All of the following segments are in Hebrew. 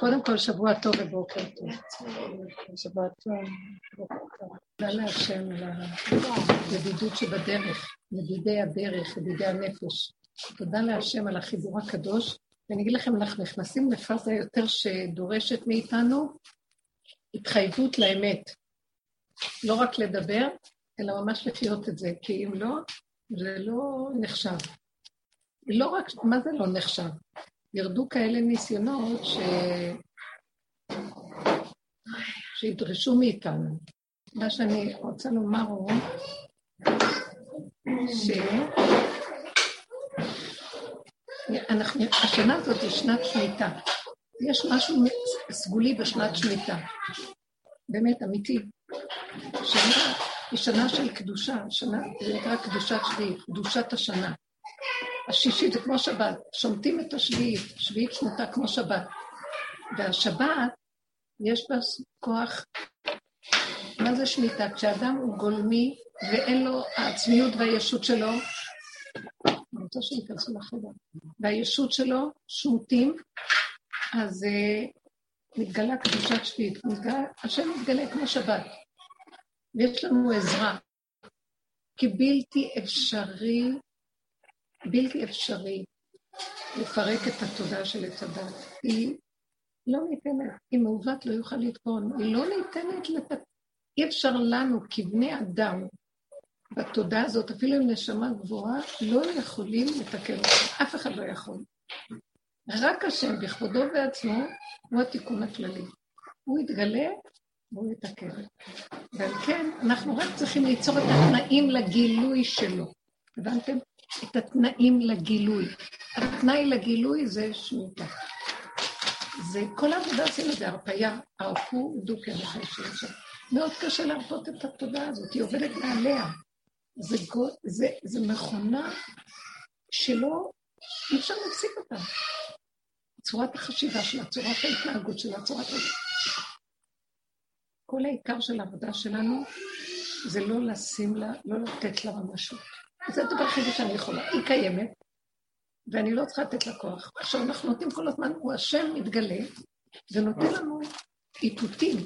קודם כל שבוע טוב ובוקר טוב. שבוע טוב, בוקר טוב. תודה להשם על הידידות שבדרך, ידידי הדרך, ידידי הנפש. תודה להשם על החיבור הקדוש. ואני אגיד לכם, אנחנו נכנסים לפאזה יותר שדורשת מאיתנו התחייבות לאמת. לא רק לדבר, אלא ממש לחיות את זה, כי אם לא, זה לא נחשב. לא רק, מה זה לא נחשב? ירדו כאלה ניסיונות ש... שידרשו מאיתנו. מה שאני רוצה לומר הוא ש... אנחנו, השנה הזאת היא שנת שמיטה. יש משהו סגולי בשנת שמיטה. באמת, אמיתי. שנה היא שנה של קדושה, שנה, זה נקרא קדושת שביעית, קדושת השנה. השישית זה כמו שבת, שומטים את השביעית, שביעית שמותה כמו שבת. והשבת, יש בה כוח, מה זה שמיטה? כשאדם הוא גולמי ואין לו העצמיות והישות שלו, אני רוצה שייכנסו לחדר, והישות שלו שומטים, אז uh, מתגלה קדושת שביעית, השם מתגלה כמו שבת. ויש לנו עזרה, כי בלתי אפשרי בלתי אפשרי לפרק את התודעה של עץ הדת. היא לא ניתנת, היא מעוות לא יוכל לתקון, היא לא ניתנת לת... אי אפשר לנו כבני אדם בתודעה הזאת, אפילו עם נשמה גבוהה, לא יכולים לתקן אותה, אף אחד לא יכול. רק השם בכבודו בעצמו הוא התיקון הכללי. הוא יתגלה והוא יתקן. ועל כן אנחנו רק צריכים ליצור את התנאים לגילוי שלו. הבנתם? את התנאים לגילוי. התנאי לגילוי זה שמיטה. זה, כל העבודה עושים את זה, הרפאיה, הרפו דוקר שם. מאוד קשה להרפות את התודעה הזאת, היא עובדת מעליה. זה, זה, זה מכונה שלא, אי אפשר להפסיק אותה. צורת החשיבה שלה, צורת ההתנהגות שלה, צורת... כל העיקר של העבודה שלנו זה לא לשים לה, לא לתת לה ממשות. זה הדבר היחידי שאני יכולה. היא קיימת, ואני לא צריכה לתת לה כוח. עכשיו, אנחנו נותנים כל הזמן, הוא השם מתגלה, ונותן לנו איתותים,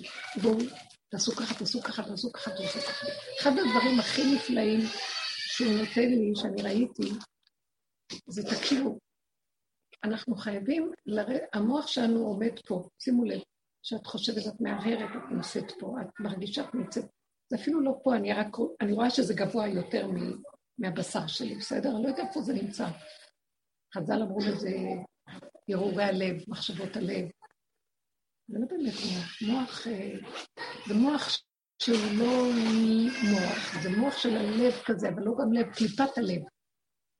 והוא, תעשו ככה, תעשו ככה, תעשו ככה, תעשו ככה. אחד הדברים הכי נפלאים שהוא נותן לי, שאני ראיתי, זה תכירו, אנחנו חייבים, לר... המוח שלנו עומד פה, שימו לב, שאת חושבת, את מהרהרת, את נמצאת פה, את מרגישה, את נמצאת, זה אפילו לא פה, אני רק, אני רואה שזה גבוה יותר מהבשר שלי, בסדר? אני לא יודעת איפה זה נמצא. חז"ל אמרו לזה הרהורי הלב, מחשבות הלב. זה לא באמת מוח. מוח אה, זה מוח שהוא לא מוח, זה מוח של הלב כזה, אבל לא גם לב, קליפת הלב.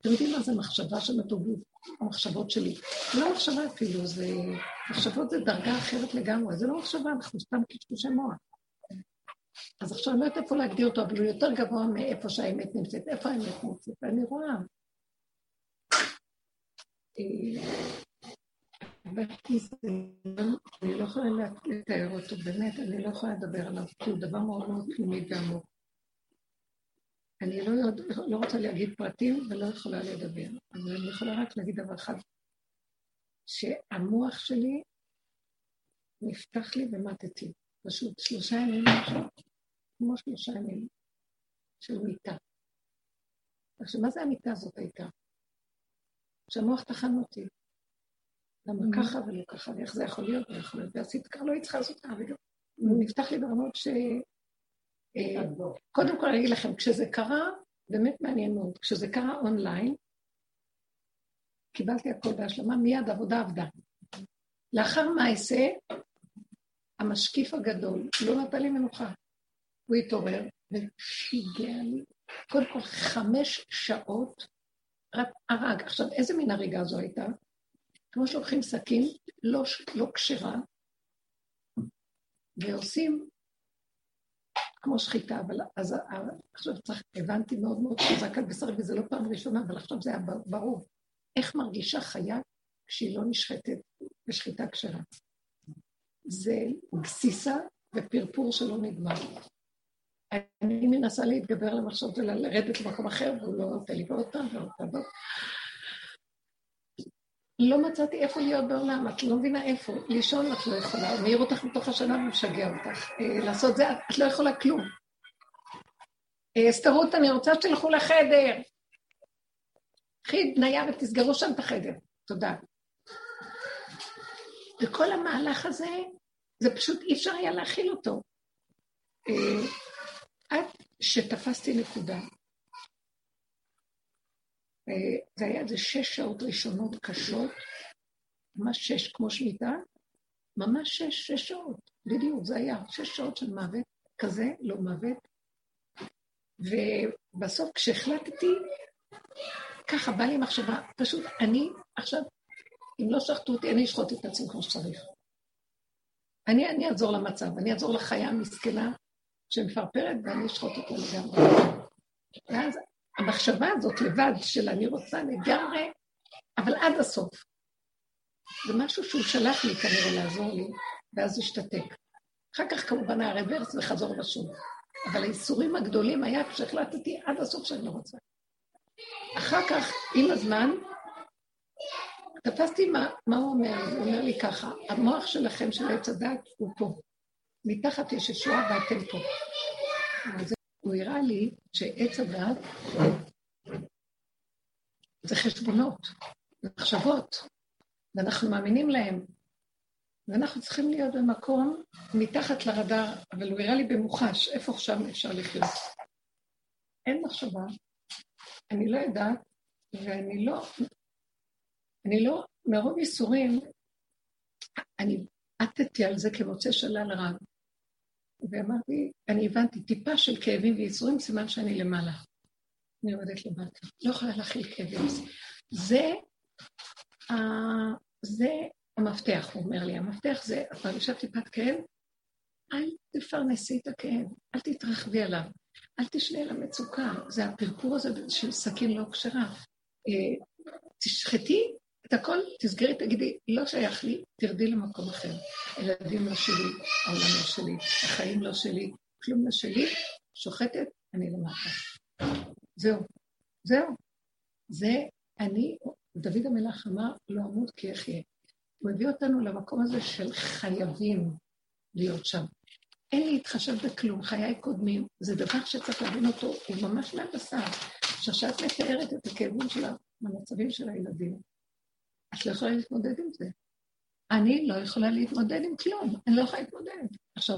אתם יודעים מה זה מחשבה של הטובות, המחשבות שלי? זה לא מחשבה אפילו, זה... מחשבות זה דרגה אחרת לגמרי, זה לא מחשבה, אנחנו סתם קשקושי מוח. אז עכשיו אני לא יודעת איפה להגדיר אותו, אבל הוא יותר גבוה מאיפה שהאמת נמצאת. איפה האמת נמצאת? ואני רואה. אני לא יכולה לתאר אותו, באמת, אני לא יכולה לדבר עליו, כי הוא דבר מאוד מאוד פנימי ועמוק. אני לא, יודע, לא רוצה להגיד פרטים ולא יכולה לדבר, אבל אני יכולה רק להגיד דבר אחד, שהמוח שלי נפתח לי ומטתי. פשוט שלושה ימים עכשיו. כמו שלושה ימים של מיטה. עכשיו, מה זה המיטה הזאת הייתה? שהמוח טחן אותי. למה mm-hmm. ככה ולא ככה, ואיך זה יכול להיות, ואיך להיות, ועשית ככה, לא היית צריכה לעשות ככה, וגם הוא נפתח לי ברמות ש... אה, קודם כל אני אגיד לכם, כשזה קרה, באמת מעניין מאוד, כשזה קרה אונליין, קיבלתי הכל בהשלמה, מיד עבודה עבדה. לאחר מעשה, המשקיף הגדול לא נתן לי מנוחה. הוא התעורר ושיגע לי. קודם כל, חמש שעות רק הרג. עכשיו, איזה מין הריגה זו הייתה? כמו שלוקחים סכין, לא, לא כשרה, ועושים כמו שחיטה, אבל אז עכשיו צריך, הבנתי מאוד מאוד חזק על בשרי, וזה לא פעם ראשונה, אבל עכשיו זה היה ברור. איך מרגישה חיה כשהיא לא נשחטת בשחיטה כשרה? זה גסיסה ופרפור שלא נגמר. אני מנסה להתגבר על המחשבות ולרדת למקום אחר, והוא לא נותן לי ועוד פעם ועוד פעם. לא מצאתי איפה להיות בעולם, את לא מבינה איפה. לישון את לא יכולה, הוא מעיר אותך מתוך השנה ומשגע אותך. אה, לעשות זה, את לא יכולה כלום. אה, סתרות, אני רוצה שתלכו לחדר. קחי בניה ותסגרו שם את החדר. תודה. וכל המהלך הזה, זה פשוט אי אפשר היה להכיל אותו. עד שתפסתי נקודה. אה, זה היה איזה שש שעות ראשונות קשות, ממש שש כמו שמיטה, ממש שש, שש שעות, בדיוק, זה היה שש שעות של מוות, כזה, לא מוות. ובסוף כשהחלטתי, ככה בא לי מחשבה, פשוט אני עכשיו, אם לא שחטו אותי, אני אשחוט את עצמי כמו שצריך. אני, אני אעזור למצב, אני אעזור לחיה המסכנה שמפרפרת ואני אשחוט אותה לגמרי. ואז המחשבה הזאת לבד של אני רוצה לגמרי, אבל עד הסוף. זה משהו שהוא שלח לי כנראה לעזור לי, ואז השתתק. אחר כך כמובן היה רוורס וחזור ושוב. אבל האיסורים הגדולים היה כשהחלטתי עד הסוף שאני לא רוצה. אחר כך, עם הזמן, תפסתי מה, מה הוא אומר, הוא אומר לי ככה, המוח שלכם, של עץ הדת, הוא פה. מתחת יש ישועה ואתם פה. הוא הראה לי שעץ הדת זה חשבונות, מחשבות, ואנחנו מאמינים להם. ואנחנו צריכים להיות במקום מתחת לרדאר, אבל הוא הראה לי במוחש, איפה שם אפשר לחיות. אין מחשבה, אני לא יודעת, ואני לא, אני לא, מרוב ייסורים, אני עטתי על זה כמוצא שלל רב. ואמרתי, אני הבנתי, טיפה של כאבים וייסורים, סימן שאני למעלה. אני יורדת למטה. לא יכולה להכיל כאבים. זה, uh, זה המפתח, הוא אומר לי. המפתח זה, את מרגישה טיפת כאב? אל תפרנסי את הכאב, אל תתרחבי עליו, אל תשנה על המצוקה. זה הפרפור הזה של סכין לא כשרה. Uh, תשחטי את הכל, תסגרי, תגידי, לא שייך לי, תרדי למקום אחר. ילדים לא שלי, העולם לא שלי, החיים לא שלי, כלום לא שלי, שוחטת, אני למטה. זהו, זהו. זה אני, דוד המלך אמר, לא אמות כי אחיה. הוא הביא אותנו למקום הזה של חייבים להיות שם. אין להתחשב בכלום, חיי קודמים, זה דבר שצריך להבין אותו, הוא ממש מהבשר. עכשיו, כשאת מתארת את הכאבים של המצבים של הילדים, את לא יכולה להתמודד עם זה. אני לא יכולה להתמודד עם כלום, אני לא יכולה להתמודד. עכשיו,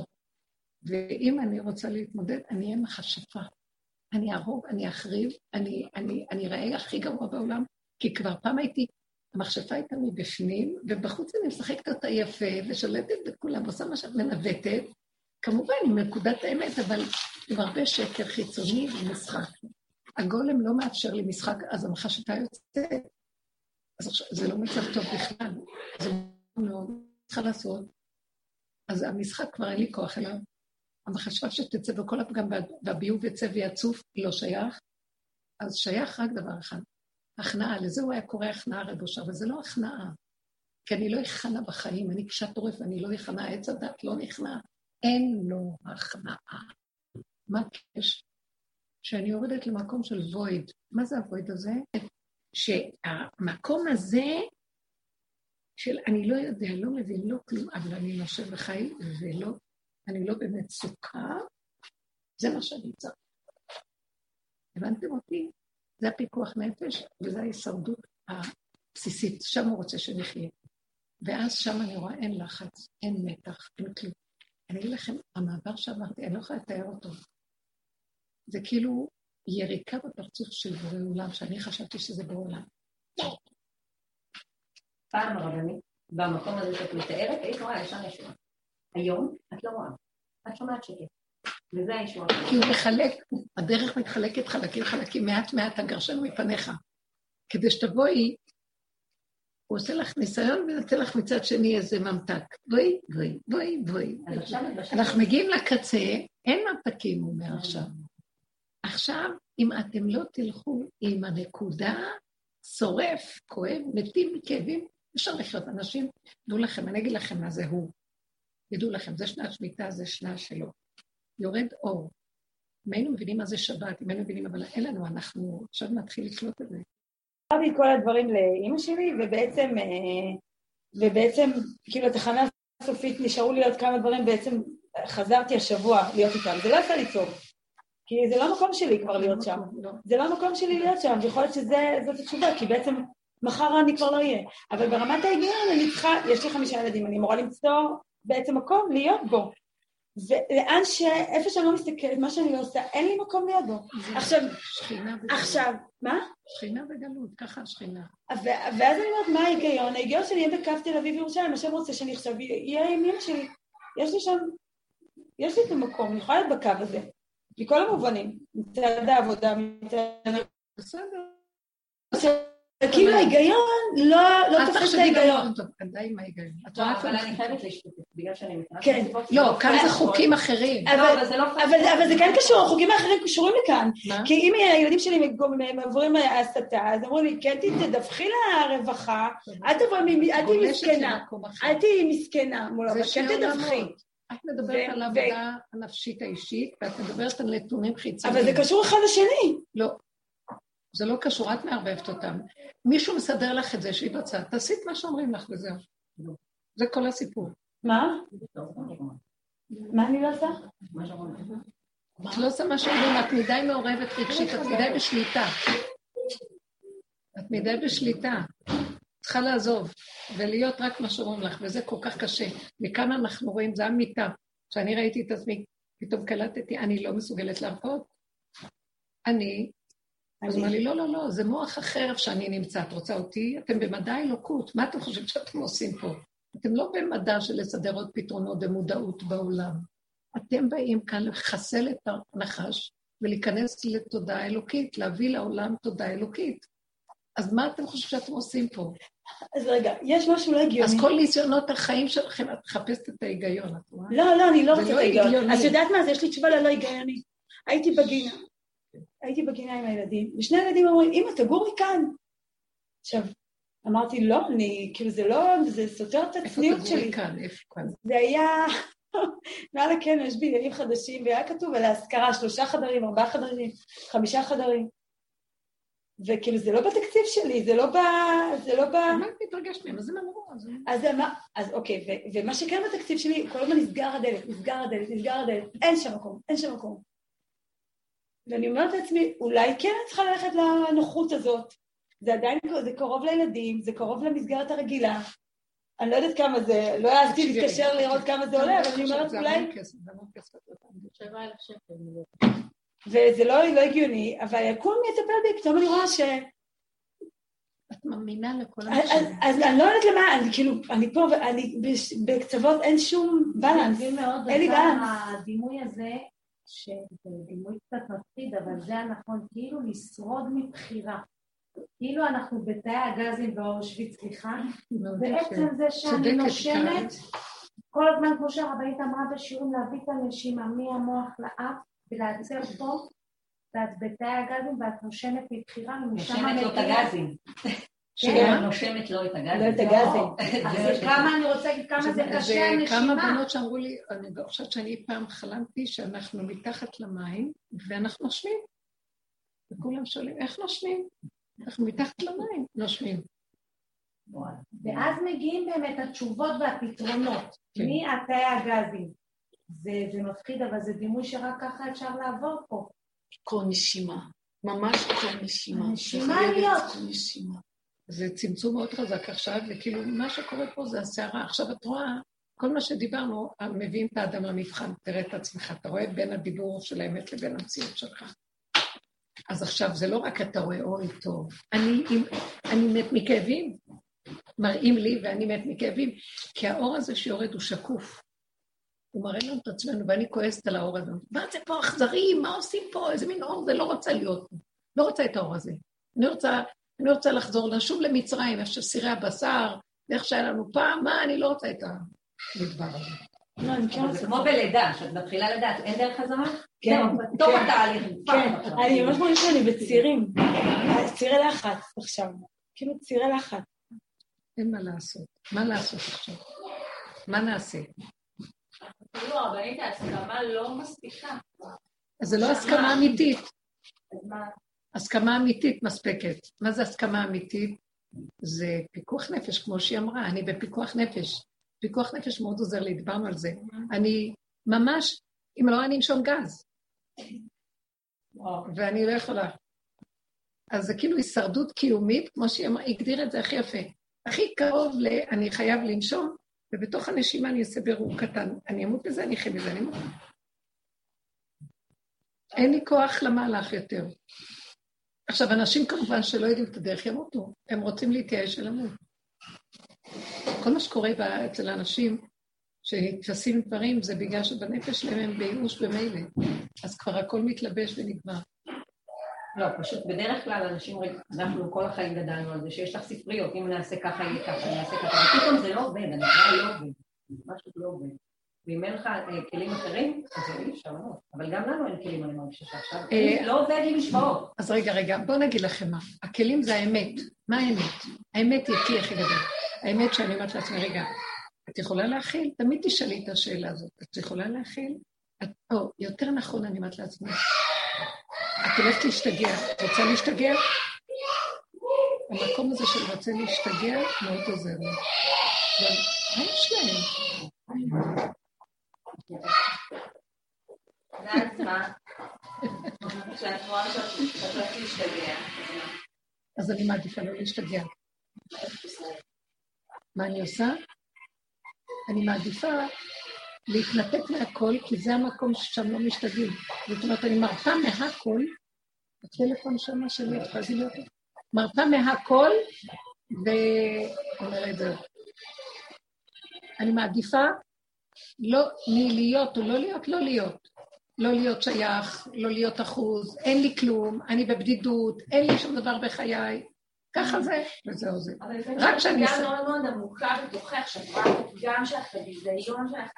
ואם אני רוצה להתמודד, אני אהיה מכשפה. אני אהרוג, אני אחריב, אני, אני, אני אראה הכי גרוע בעולם, כי כבר פעם הייתי, המכשפה הייתה מבפנים, ובחוץ אני משחקת אותה יפה, ושולטת בכולם, עושה מה שאת מנווטת, כמובן עם נקודת האמת, אבל עם הרבה שקר חיצוני ומשחק. הגולם לא מאפשר לי משחק, אז המכשפה יוצאת. אז עכשיו, זה לא מצב טוב בכלל, זה מאוד צריכה לעשות. אז המשחק כבר אין לי כוח אליו. המחשבה שתצא וכל הפגם והביוב יצא ויצוף לא שייך, אז שייך רק דבר אחד, הכנעה. לזה הוא היה קורא הכנעה רבושה, אבל זה לא הכנעה. כי אני לא אכנע בחיים, אני קשת עורף, אני לא אכנע, עץ הדת לא נכנע. אין לו הכנעה. מה יש? שאני יורדת למקום של וויד. מה זה הוויד הזה? שהמקום הזה של אני לא יודע, לא מבין, לא כלום, אבל אני נושב וחי, ולא, אני לא במצוקה, זה מה שאני צריך. הבנתם אותי? זה הפיקוח נפש, וזה ההישרדות הבסיסית, שם הוא רוצה שנחיה. ואז שם אני רואה אין לחץ, אין מתח, אין כלום. אני אגיד לכם, המעבר שעברתי, אני לא יכולה לתאר אותו. זה כאילו יריקה בפרצוף של בורא עולם, שאני חשבתי שזה בורא עולם. פעם הרבנית, במקום הזה שאת מתארת, היית רואה ישר ישועה. היום את לא רואה, את שומעת שקט. וזה הישועה. כי הוא מחלק, הדרך מתחלקת חלקים חלקים, מעט מעט הגרשנו מפניך. כדי שתבואי, הוא עושה לך ניסיון ונותן לך מצד שני איזה ממתק. בואי, בואי, בואי, בואי. אנחנו מגיעים לקצה, אין ממתקים, הוא אומר עכשיו. עכשיו, אם אתם לא תלכו עם הנקודה, שורף, כואב, מתים מכאבים, אפשר לחיות. אנשים, דעו לכם, אני אגיד לכם מה זה הוא. תדעו לכם, זה שנת שמיטה, זה שנה שלו. יורד אור. אם היינו מבינים מה זה שבת, אם היינו מבינים, אבל אין לנו, אנחנו עכשיו נתחיל לקלוט את זה. סיפרתי את כל הדברים לאימא שלי, ובעצם, אה, ובעצם, כאילו, התחנה הסופית נשארו לי עוד כמה דברים, בעצם חזרתי השבוע להיות איתם. זה לא יפה לי טוב, כי זה לא המקום שלי כבר להיות שם. זה לא המקום שלי להיות שם, ויכול להיות שזאת התשובה, כי בעצם מחר אני כבר לא אהיה. אבל ברמת ההיגיון אני צריכה, יש לי חמישה ילדים, אני אמורה למצוא בעצם מקום להיות בו. ולאן ש... איפה שאני לא מסתכלת, מה שאני לא עושה, אין לי מקום להיות בו. עכשיו, שכינה בגלות. עכשיו, מה? שכינה בגלות, ככה השכינה. ואז אני אומרת, מה ההיגיון? ההיגיון שאני אהיה בקו תל אביב ירושלים, השם רוצה שאני עכשיו אהיה עם אמא שלי. יש לי שם, יש לי את המקום, אני יכולה להיות בקו הזה. מכל המובנים. מצד העבודה, מצד... בסדר. כאילו ההיגיון לא, לא תופס את ההיגיון. טוב, די עם ההיגיון. לא, אבל אני חייבת להשתתף, בגלל שאני מכירה כן. לא, כאן זה חוקים אחרים. אבל זה כן קשור, החוקים האחרים קשורים לכאן. כי אם הילדים שלי עוברים הסתה, אז אמרו לי, קטי, תדווחי לרווחה, אל תהיי מסכנה, אל תהיי מסכנה מול הרווחה, כן תדווחי. את מדברת על העבודה הנפשית האישית, ואת מדברת על נתונים חיצוניים. אבל זה קשור אחד לשני. לא, זה לא קשור, את מערבבת אותם. מישהו מסדר לך את זה, שהיא בצד, תעשי את מה שאומרים לך וזהו. זה כל הסיפור. מה? מה אני לא עושה? את לא עושה מה שאומרים, את מדי מעורבת רגשית, את מדי בשליטה. את מדי בשליטה. צריכה לעזוב, ולהיות רק מה שאומרים לך, וזה כל כך קשה. מכאן אנחנו רואים, זה המיטה. כשאני ראיתי את עצמי, פתאום קלטתי, אני לא מסוגלת להרפות. אני אז הוא אמר לי, לא, לא, לא, זה מוח אחר איפה שאני נמצא. את רוצה אותי? אתם במדע אלוקות, מה אתם חושבים שאתם עושים פה? אתם לא במדע של לסדר עוד פתרונות ומודעות בעולם. אתם באים כאן לחסל את הנחש ולהיכנס לתודעה אלוקית, להביא לעולם תודעה אלוקית. אז מה אתם חושבים שאתם עושים פה? אז רגע, יש משהו לא הגיוני. אז כל ניסיונות החיים שלכם, את מחפשת את ההיגיון, את רואה? לא, לא, אני לא רוצה את ההיגיון. אז יודעת מה? אז יש לי תשובה ללא הגיוני. הייתי בגינה, הייתי בגינה עם הילדים, ושני הילדים אומרים, אמא, תגורי כאן. עכשיו, אמרתי, לא, אני, כאילו, זה לא, זה סותר את הצניעות שלי. איפה תגורי כאן? איפה כאן? זה היה, מעל יש בניינים חדשים, והיה כתוב על ההשכרה, שלושה חדרים, ארבעה חדרים, חמישה חדרים. וכאילו, זה לא בתקציב שלי, זה לא ב... זה לא ב... מה את מתרגשת מהם? אז הם אמרו, אז... אז אוקיי, ומה שכן בתקציב שלי, כל הזמן נסגר הדלת, נסגר הדלת, נסגר הדלת, אין שם מקום, אין שם מקום. ואני אומרת לעצמי, אולי כן את צריכה ללכת לנוחות הזאת. זה עדיין, זה קרוב לילדים, זה קרוב למסגרת הרגילה. אני לא יודעת כמה זה, לא העזתי להתקשר לראות כמה זה עולה, אבל אני אומרת אולי... וזה לא, לא הגיוני, אבל יקום יטפל בי, פתאום אני רואה ש... את מאמינה לכל אנשים. אז אני לא יודעת למה, אני כאילו, אני פה, ואני בקצוות אין שום בלנס, אין לי בלנס. הדימוי הזה שזה דימוי קצת מפחיד, אבל זה הנכון, כאילו לשרוד מבחירה. כאילו אנחנו בתאי הגזים באושוויץ, סליחה, בעצם זה שאני נושמת, כל הזמן כמו שהרבנית אמרה בשיעורים, להביא את הנשימה מהמוח לאף ולעצר פה, ואת בתאי הגזים ואת נושמת מבחירה, ומשם נושמת לו את הגזים. כן, נושמת לו את הגזים. לא את הגזים. אז כמה אני רוצה להגיד, כמה זה קשה הנשימה. כמה בנות שאמרו לי, אני לא חושבת שאני פעם חלמתי שאנחנו מתחת למים ואנחנו נושמים. וכולם שואלים, איך נושמים? אנחנו מתחת למים נושמים. ואז מגיעים באמת התשובות והפתרונות, כן. מהתאי הגזים. זה מפחיד, אבל זה דימוי שרק ככה אפשר לעבור פה. כל נשימה, ממש כל נשימה. נשימה להיות. זה צמצום מאוד חזק עכשיו, וכאילו מה שקורה פה זה הסערה. עכשיו את רואה, כל מה שדיברנו, מביאים את האדם למבחן, תראה את עצמך, אתה רואה בין הדיבור של האמת לבין המציאות שלך. אז עכשיו זה לא רק אתה רואה, אוי טוב, אני, אני מת מכאבים, מראים לי ואני מת מכאבים, כי האור הזה שיורד הוא שקוף. הוא מראה לנו את עצמנו, ואני כועסת על האור הזה. מה זה פה אכזרי? מה עושים פה? איזה מין אור זה? לא רוצה להיות פה. לא רוצה את האור הזה. אני רוצה אני רוצה לחזור, לשוב למצרים, איך שסירי הבשר, ואיך שהיה לנו פעם, מה, אני לא רוצה את המדבר הזה. לא, כן זה כמו בלידה, שאת מתחילה לדעת, אין דרך חזרה? כן, בתוך כן. התהליך. כן, אני ממש מרגישה שאני בצירים, צירי לחץ עכשיו, כאילו צירי לחץ. אין מה לעשות, מה לעשות עכשיו? מה נעשה? אפילו הרבנית ההסכמה לא מספיקה. אז זה לא הסכמה אמיתית. הסכמה אמיתית מספקת. מה זה הסכמה אמיתית? זה פיקוח נפש, כמו שהיא אמרה, אני בפיקוח נפש. פיקוח נפש מאוד עוזר לי, דיברנו על זה. אני ממש, אם לא, אני אנשום גז. ואני לא יכולה. אז זה כאילו הישרדות קיומית, כמו שהיא הגדירה את זה הכי יפה. הכי קרוב ל... אני חייב לנשום, ובתוך הנשימה אני אעשה בירור קטן. אני אמות בזה, אני אחיה בזה, אני אמות. אין לי כוח למהלך יותר. עכשיו, אנשים כמובן שלא יודעים את הדרך ימותו, הם רוצים להתייאש ולמות. כל מה שקורה אצל האנשים שנתפסים דברים זה בגלל שבנפש שלהם הם בייאוש במילא, אז כבר הכל מתלבש ונגמר. לא, פשוט בדרך כלל אנשים, אנחנו כל החיים גדלנו על זה שיש לך ספריות, אם נעשה ככה יהיה ככה, נעשה ככה, ופתאום זה לא עובד, כבר לא עובד, משהו לא עובד. ואם אין לך אה, כלים אחרים, אז אי אפשר, לא. אבל גם לנו אין כלים, אני מרגישה שעכשיו, אה, לא עובד עם משוואות. אז רגע, רגע, בואו נגיד לכם מה. הכלים זה האמת. מה האמת? האמת היא הכי הכי גדול. האמת שאני אומרת לעצמי, רגע, את יכולה להכיל? תמיד תשאלי את השאלה הזאת. את יכולה להכיל? או, יותר נכון, אני אומרת לעצמי, את הולכת להשתגע. רוצה להשתגע? המקום הזה של רוצה להשתגע מאוד עוזר לי. מה יש להם? אז אני מעדיפה לא להשתגע. מה אני עושה? אני מעדיפה להתנתק מהכל, כי זה המקום ששם לא משתגעים. זאת אומרת, אני מרפה מהכל, הטלפון שמה שלי, להגיד אותו? מרפה מהכל, ואומרת זהו. אני מעדיפה לא מלהיות או לא להיות, לא להיות. לא להיות שייך, לא להיות אחוז, אין לי כלום, אני בבדידות, אין לי שום דבר בחיי. ככה זה, וזהו זה. רק שאני... אבל מאוד מאוד עמוקה בתוכך, שאת רואה את הפגם שלך, את הביזיון שלך.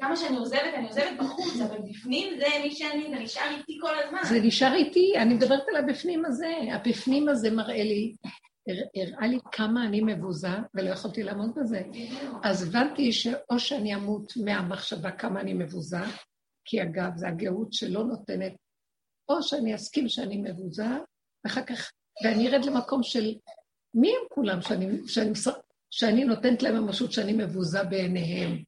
כמה שאני עוזבת, אני עוזבת בחוץ, אבל בפנים זה מי שאני, זה נשאר איתי כל הזמן. זה נשאר איתי, אני מדברת על הבפנים הזה. הבפנים הזה מראה לי הראה לי כמה אני מבוזה, ולא יכולתי לעמוד בזה. אז הבנתי שאו שאני אמות מהמחשבה כמה אני מבוזה, כי אגב, זו הגאות שלא נותנת, או שאני אסכים שאני מבוזה, ואחר כך, ואני ארד למקום של מי הם כולם שאני, שאני, שאני נותנת להם ממשות שאני מבוזה בעיניהם?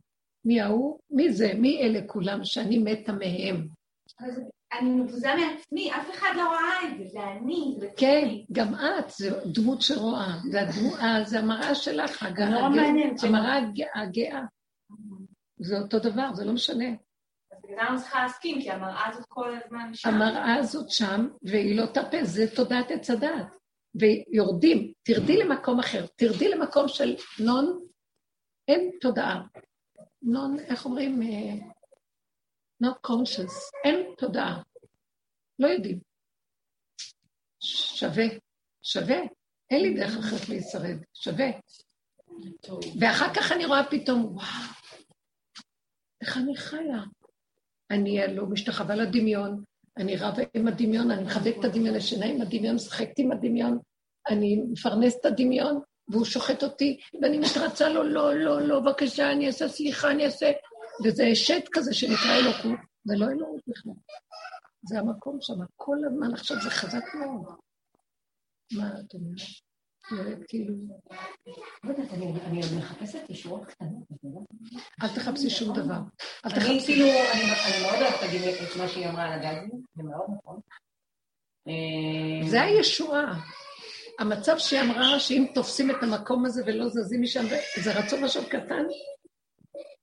מי ההוא? מי זה? מי אלה כולם שאני מתה מהם? אני מבוזה מעצמי, אף אחד לא ראה את זה, זה אני, זה כן, גם את, זו דמות שרואה, זה, זה המראה שלך, הגאה, נורא מעניין. המראה הגאה. זה אותו דבר, זה לא משנה. בגלל אני צריכה להסכים, כי המראה הזאת כל הזמן שם. המראה הזאת שם, והיא לא תאפה, זה תודעת עץ הדעת. ויורדים, תרדי למקום אחר, תרדי למקום של נון, אין תודעה. נון, איך אומרים? אה, not conscious, אין תודעה. לא יודעים. שווה, שווה. אין לי דרך אחרת להישרד, שווה. ואחר כך אני רואה פתאום, וואו, איך אני חיה? אני לא משתחווה לדמיון, אני רבה עם הדמיון, אני מחבק את הדמיון, ישנה עם הדמיון, משחקת עם הדמיון, אני מפרנס את הדמיון, והוא שוחט אותי, ואני מתרצה לו, לא, לא, לא, בבקשה, אני אעשה סליחה, אני אעשה... וזה שט כזה שנקרא אלוקות, זה לא אלוקות בכלל. זה המקום שם, כל הזמן עכשיו זה חזק מאוד. מה את אומרת? כאילו... יודעת, אני עוד מחפשת ישורות קטנות. אל תחפשי שום דבר. אני כאילו, אני מאוד אוהבת להגיד את מה שהיא אמרה על הגזים, זה מאוד נכון. זה הישועה. המצב שהיא אמרה, שאם תופסים את המקום הזה ולא זזים משם, זה רצון משהו קטן,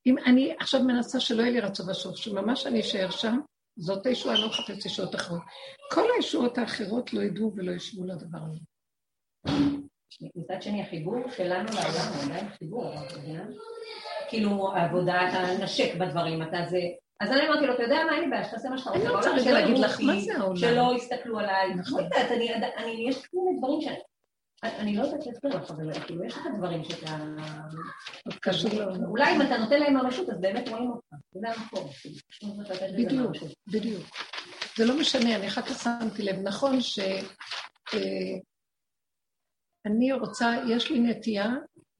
אם אני עכשיו מנסה שלא יהיה לי רצון ושוב, שממש אני אשאר שם, זאת הישועה, אני לא מחפשת ישועות אחרות. כל הישועות האחרות לא ידעו ולא ישבו לדבר הזה. מצד שני, החיבור שלנו לעולם הוא עדיין חיבור, אתה יודע? כאילו, העבודה, אתה נשק בדברים, אתה זה... אז אני אמרתי לו, אתה יודע מה, אין לי בעיה, שתעשה מה שאתה רוצה. אני לא רוצה רגע להגיד לך, מה זה העולם? שלא יסתכלו עליי. נכון. לא יודעת, יש כל מיני דברים ש... אני לא יודעת להסביר לך, אבל כאילו יש לך דברים שאתה... אולי אם אתה נותן להם ממשות, אז באמת רואים אותך. זה המקום. בדיוק, בדיוק. זה לא משנה, אני אחר כך שמתי לב. נכון ש... אני רוצה, יש לי נטייה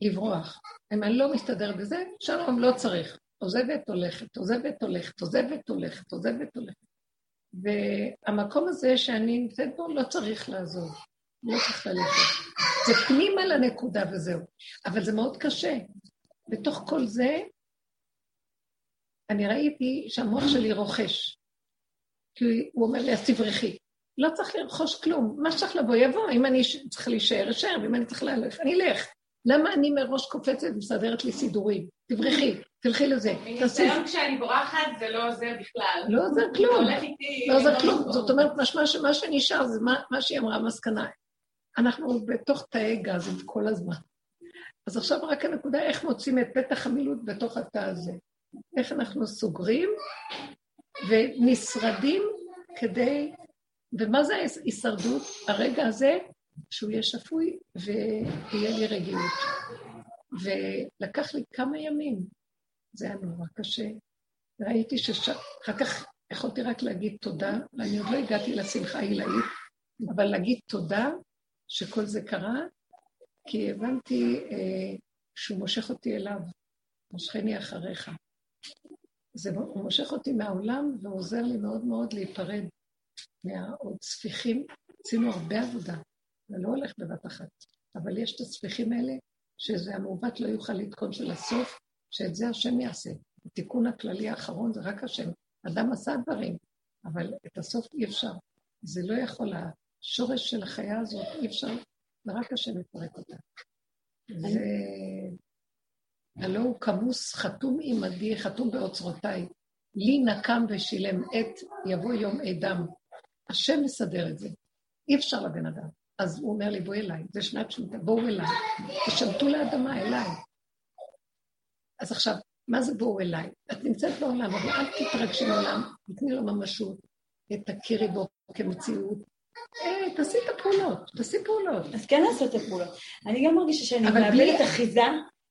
לברוח. אם אני לא מסתדרת בזה, שלום, לא צריך. עוזבת, הולכת, עוזבת, הולכת, עוזבת, הולכת, עוזבת, הולכת. והמקום הזה שאני נמצאת בו לא צריך לעזוב, לא צריך ללכת. זה פנימה לנקודה וזהו. אבל זה מאוד קשה. בתוך כל זה, אני ראיתי שהמוח שלי רוכש. כי הוא אומר לי, אז תברכי. לא צריך לרכוש כלום, מה שצריך לבוא יבוא, אם אני צריך להישאר, אשאר, ואם אני צריך ללכת, אני אלך. למה אני מראש קופצת ומסדרת לי סידורים? תברכי, תלכי לזה. מניסיון כשאני בורחת זה לא עוזר בכלל. לא עוזר כלום. לא עוזר כלום. זאת אומרת, מה שנשאר זה מה שהיא אמרה, מסקנה. אנחנו בתוך תאי גז כל הזמן. אז עכשיו רק הנקודה, איך מוצאים את פתח המילוט בתוך התא הזה. איך אנחנו סוגרים ונשרדים כדי... ומה זה ההישרדות? הרגע הזה שהוא יהיה שפוי ויהיה לי רגיעות. ולקח לי כמה ימים. זה היה נורא קשה. ראיתי שש... אחר כך יכולתי רק להגיד תודה, ואני עוד לא הגעתי לשמחה העילאית, אבל להגיד תודה שכל זה קרה, כי הבנתי אה, שהוא מושך אותי אליו, מושכני אחריך. זה, הוא מושך אותי מהעולם ועוזר לי מאוד מאוד להיפרד מהעוד ספיחים. עשינו הרבה עבודה, זה לא הולך בבת אחת, אבל יש את הספיחים האלה, שזה המעוות לא יוכל לתקון של הסוף, שאת זה השם יעשה. התיקון הכללי האחרון זה רק השם. אדם עשה דברים, אבל את הסוף אי אפשר. זה לא יכול, השורש של החיה הזאת, אי אפשר, ורק השם יפרק אותה. זה... הלא הוא כמוס חתום עמדי, חתום באוצרותיי. לי נקם ושילם עת, יבוא יום אדם. השם מסדר את זה. אי אפשר לבן אדם. אז הוא אומר לי, בואי אליי, זה שנת שמיטה, בואו אליי. תשמטו לאדמה, אליי. אז עכשיו, מה זה בואו אליי? את נמצאת בעולם, אבל אל תתרגשי מעולם, תתני לו ממשות, תכירי בו כמציאות. אה, תעשי את הפעולות, תעשי פעולות. אז כן לעשות את הפעולות. אני גם מרגישה שאני מאבדת אחיזה,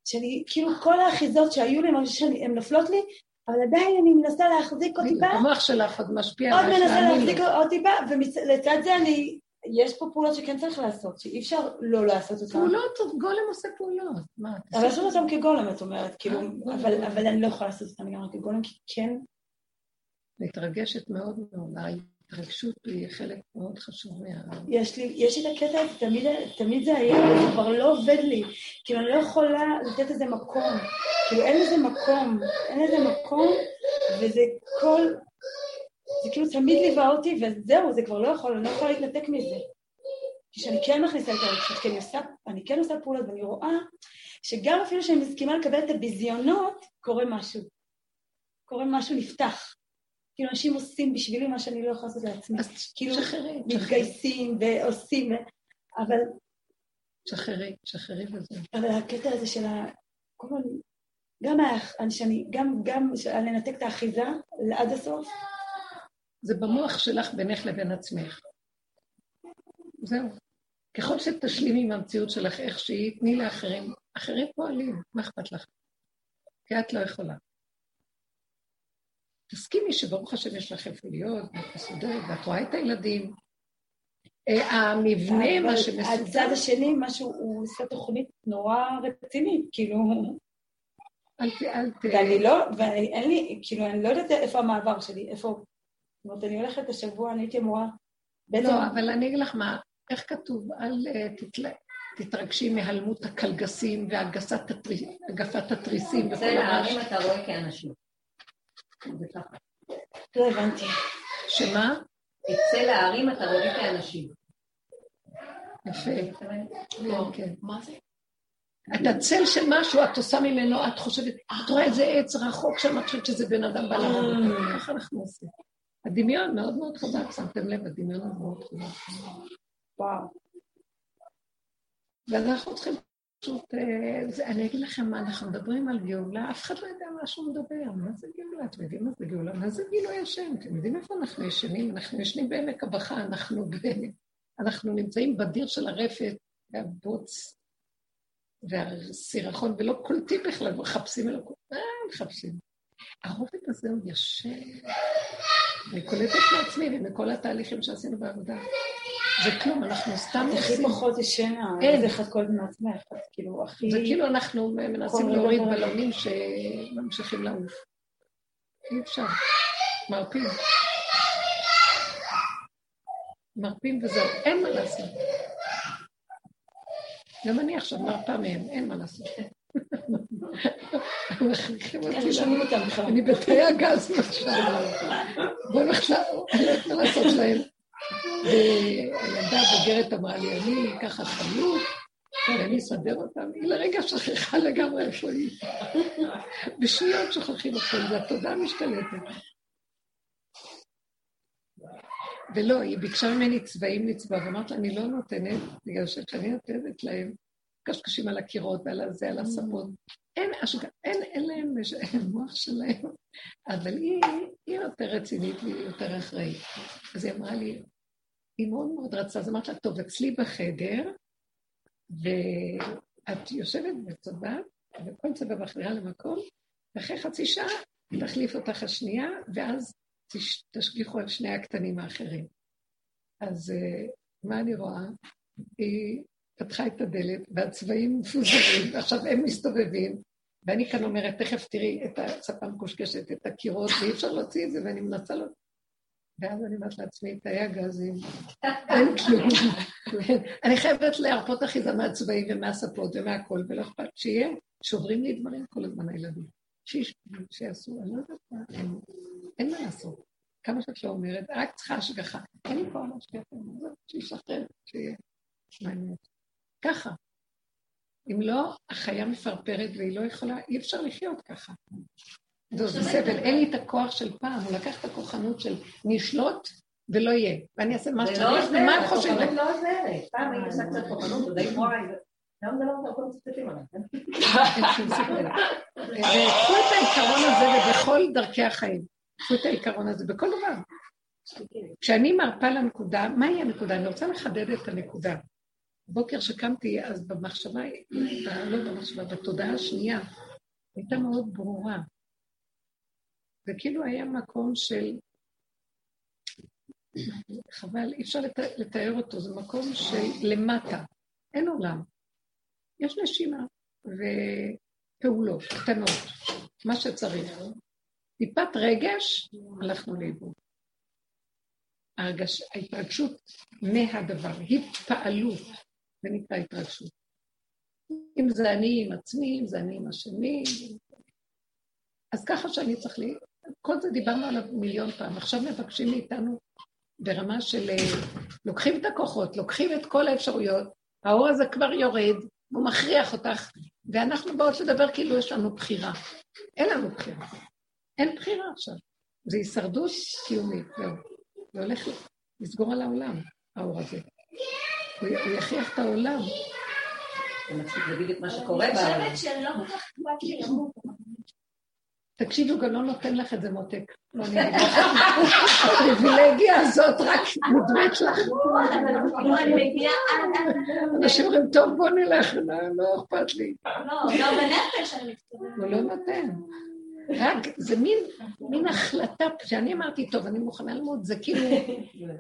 שאני, כאילו כל האחיזות שהיו לי, מרגישה שהן נופלות לי, אבל עדיין אני מנסה להחזיק עוד טיפה. המוח שלך עוד משפיע עוד מנסה להחזיק עוד טיפה, ולצד זה אני יש פה פעולות שכן צריך לעשות, שאי אפשר לא לעשות אותן. פעולות, גולם עושה פעולות. מה? אבל לעשות אותן כגולם, את אומרת, כאילו, אה, אבל אני לא יכולה לעשות אותן גם כגולם, כי כן... מתרגשת מאוד מאוד, ההתרגשות היא חלק מאוד חשוב מה... יש לי, יש לי את הקטע תמיד, תמיד זה היה, זה כבר לא עובד לי. כאילו, אני לא יכולה לתת לזה מקום. כאילו, אין לזה מקום, אין לזה מקום, וזה כל... זה כאילו תמיד ליווה אותי, וזהו, זה כבר לא יכול, אני לא יכולה להתנתק מזה. כשאני כן מכניסה את הרגשות, כי אני עושה, אני כן עושה פעולות, ואני רואה שגם אפילו שאני מסכימה לקבל את הביזיונות, קורה משהו. קורה משהו נפתח. כאילו אנשים עושים בשבילי מה שאני לא יכולה לעשות לעצמי. אז כאילו, שחררי. מתגייסים ועושים, אבל... שחררי, שחררי וזה. אבל הקטע הזה של ה... כל הזמן, גם, שאני, גם, גם לנתק את האחיזה עד הסוף, זה במוח שלך בינך לבין עצמך. זהו. ככל שתשלימי עם המציאות שלך איך שהיא, תני לאחרים. אחרים פועלים, מה אכפת לך? כי את לא יכולה. תסכימי שברוך השם יש לך איפה להיות, ואת מסודרת, ואת רואה את הילדים. אה, המבנה, מה שמסודר... הצד השני, משהו, הוא עושה תוכנית נורא רצינית, כאילו... אל ת... אל ת... ואני לא, ואין לי, כאילו, אני לא יודעת איפה המעבר שלי, איפה... זאת אומרת, אני הולכת השבוע, אני הייתי אמורה... לא, אבל אני אגיד לך מה, איך כתוב? אל אה, תתלה... תתרגשי מהלמות הקלגסים והגפת התריסים וכל הרעש. זה אתה רואה כאנשים. לא הבנתי. שמה? את צל הערים אתה רואה כאנשים. יפה. לא, כן. מה זה? את הצל של משהו, את עושה ממנו, את חושבת, את רואה איזה עץ רחוק שם, את חושבת שזה בן אדם בא לעבוד. ככה אנחנו עושים. הדמיון מאוד מאוד חזק, שמתם לב, הדמיון מאוד חזק. וואו. ואנחנו צריכים פשוט, אה, אני אגיד לכם מה, אנחנו מדברים על גאולה, אף אחד לא יודע מה שהוא מדבר, מה זה גאולה? אתם יודעים מה זה גאולה? מה זה גילוי השם? אתם יודעים איפה אנחנו ישנים? אנחנו ישנים בעמק הבכה, אנחנו אנחנו נמצאים בדיר של הרפת, והבוץ, והסירחון, ולא קולטים בכלל, מחפשים אלוקות. מה מחפשים? הרובד הזה הוא ישן. אני קולטת לעצמי ומכל התהליכים שעשינו בעבודה. זה כלום, אנחנו סתם. הכי פחות ישנה, אין. זה כל הזמן מעצמך, כאילו הכי... זה כאילו אנחנו מנסים להוריד בלונים שממשיכים לעוף. אי אפשר, מרפים. מרפים וזהו, אין מה לעשות. גם אני עכשיו מרפה מהם, אין מה לעשות. אני בתאי הגז עכשיו. בואו נחשב, אני לא יכולה לעשות להם. והילדה הבוגרת אמרה לי, אני אקח אחריות, ואני אסדר אותם. היא לרגע שכחה לגמרי איפה היא. בשניות שוכחים אותם, זה התודעה משתלטת. ולא, היא ביקשה ממני צבעים לצבוע, ואמרת לה, אני לא נותנת, בגלל שכשאני נותנת להם, קשקשים על הקירות ועל הזה, על הספות. אין. אין, אין להם מוח שלהם, אבל היא, היא יותר רצינית והיא יותר אחראית. אז היא אמרה לי, היא מאוד מאוד רצתה, אז אמרת לה, טוב, אצלי בחדר, ואת יושבת בצבא, וכל צבא מחזירה למקום, ואחרי חצי שעה תחליף אותך השנייה, ואז תשגיחו על שני הקטנים האחרים. אז uh, מה אני רואה? היא פתחה את הדלת, והצבעים מפוזרים, ועכשיו הם מסתובבים, ואני כאן אומרת, תכף תראי את השפה המקושקשת, את הקירות, ואי אפשר להוציא את זה, ואני מנסה לו... ואז אני אומרת לעצמי, תאי הגזים, אין כלום. אני חייבת להרפות אחיזה מהצבעים ומהספות ומהכל, ולא אכפת שיהיה, שוברים לי דברים כל הזמן הילדים. שיעשו, אני לא יודעת מה, אין מה לעשות. כמה שאת לא אומרת, רק צריכה השגחה. אין לי פה על השגחה, שישחרר, שיהיה מעניין. ככה. אם לא, החיה מפרפרת והיא לא יכולה, אי אפשר לחיות ככה. זה סבל, אין לי את הכוח של פעם, הוא לקח את הכוחנות של נשלוט ולא יהיה, ואני אעשה מה שצריך, ומה הם חושבים? זה לא עוזרת, פעם הייתי עושה קצת כוחנות, זה די מורה, היום זה לא עוזר, מצטטים. וקחו את העיקרון הזה ובכל דרכי החיים, קחו את העיקרון הזה בכל דבר. כשאני מרפה לנקודה, מהי הנקודה? אני רוצה לחדד את הנקודה. בוקר שקמתי, אז במחשבה, לא במחשבה, בתודעה השנייה, הייתה מאוד ברורה. זה כאילו היה מקום של... חבל, אי אפשר לתאר אותו, זה מקום של למטה, אין עולם. יש נשימה ופעולות קטנות, מה שצריך. טיפת רגש, הלכנו לאיבוד. ההרגש, ההתרגשות מהדבר, התפעלות, זה נקרא התרגשות. אם זה אני עם עצמי, אם זה אני עם השני. אז ככה שאני צריך. כל זה דיברנו עליו מיליון פעם. עכשיו מבקשים מאיתנו ברמה של... אה, לוקחים את הכוחות, לוקחים את כל האפשרויות, האור הזה כבר יורד, הוא מכריח אותך, ואנחנו באות לדבר כאילו יש לנו בחירה. אין לנו בחירה. אין בחירה עכשיו. זה הישרדות קיומית, זהו. זה הולך לסגור על העולם, האור הזה. הוא יכריח את העולם. זה מצחיק, זה בדיוק מה שקורה בעולם. אני חושבת שלא כל כך אכפת לי למות. תקשיבו, גם לא נותן לך את זה מותק. לא. הפריבילגיה הזאת רק מודמת לך. אנשים אומרים, טוב, בוא נלך, לא אכפת לי. לא, לא בנפש אני מתכוונת. הוא לא נותן. רק, זה מין, מין החלטה, כשאני אמרתי, טוב, אני מוכנה ללמוד, זה כאילו,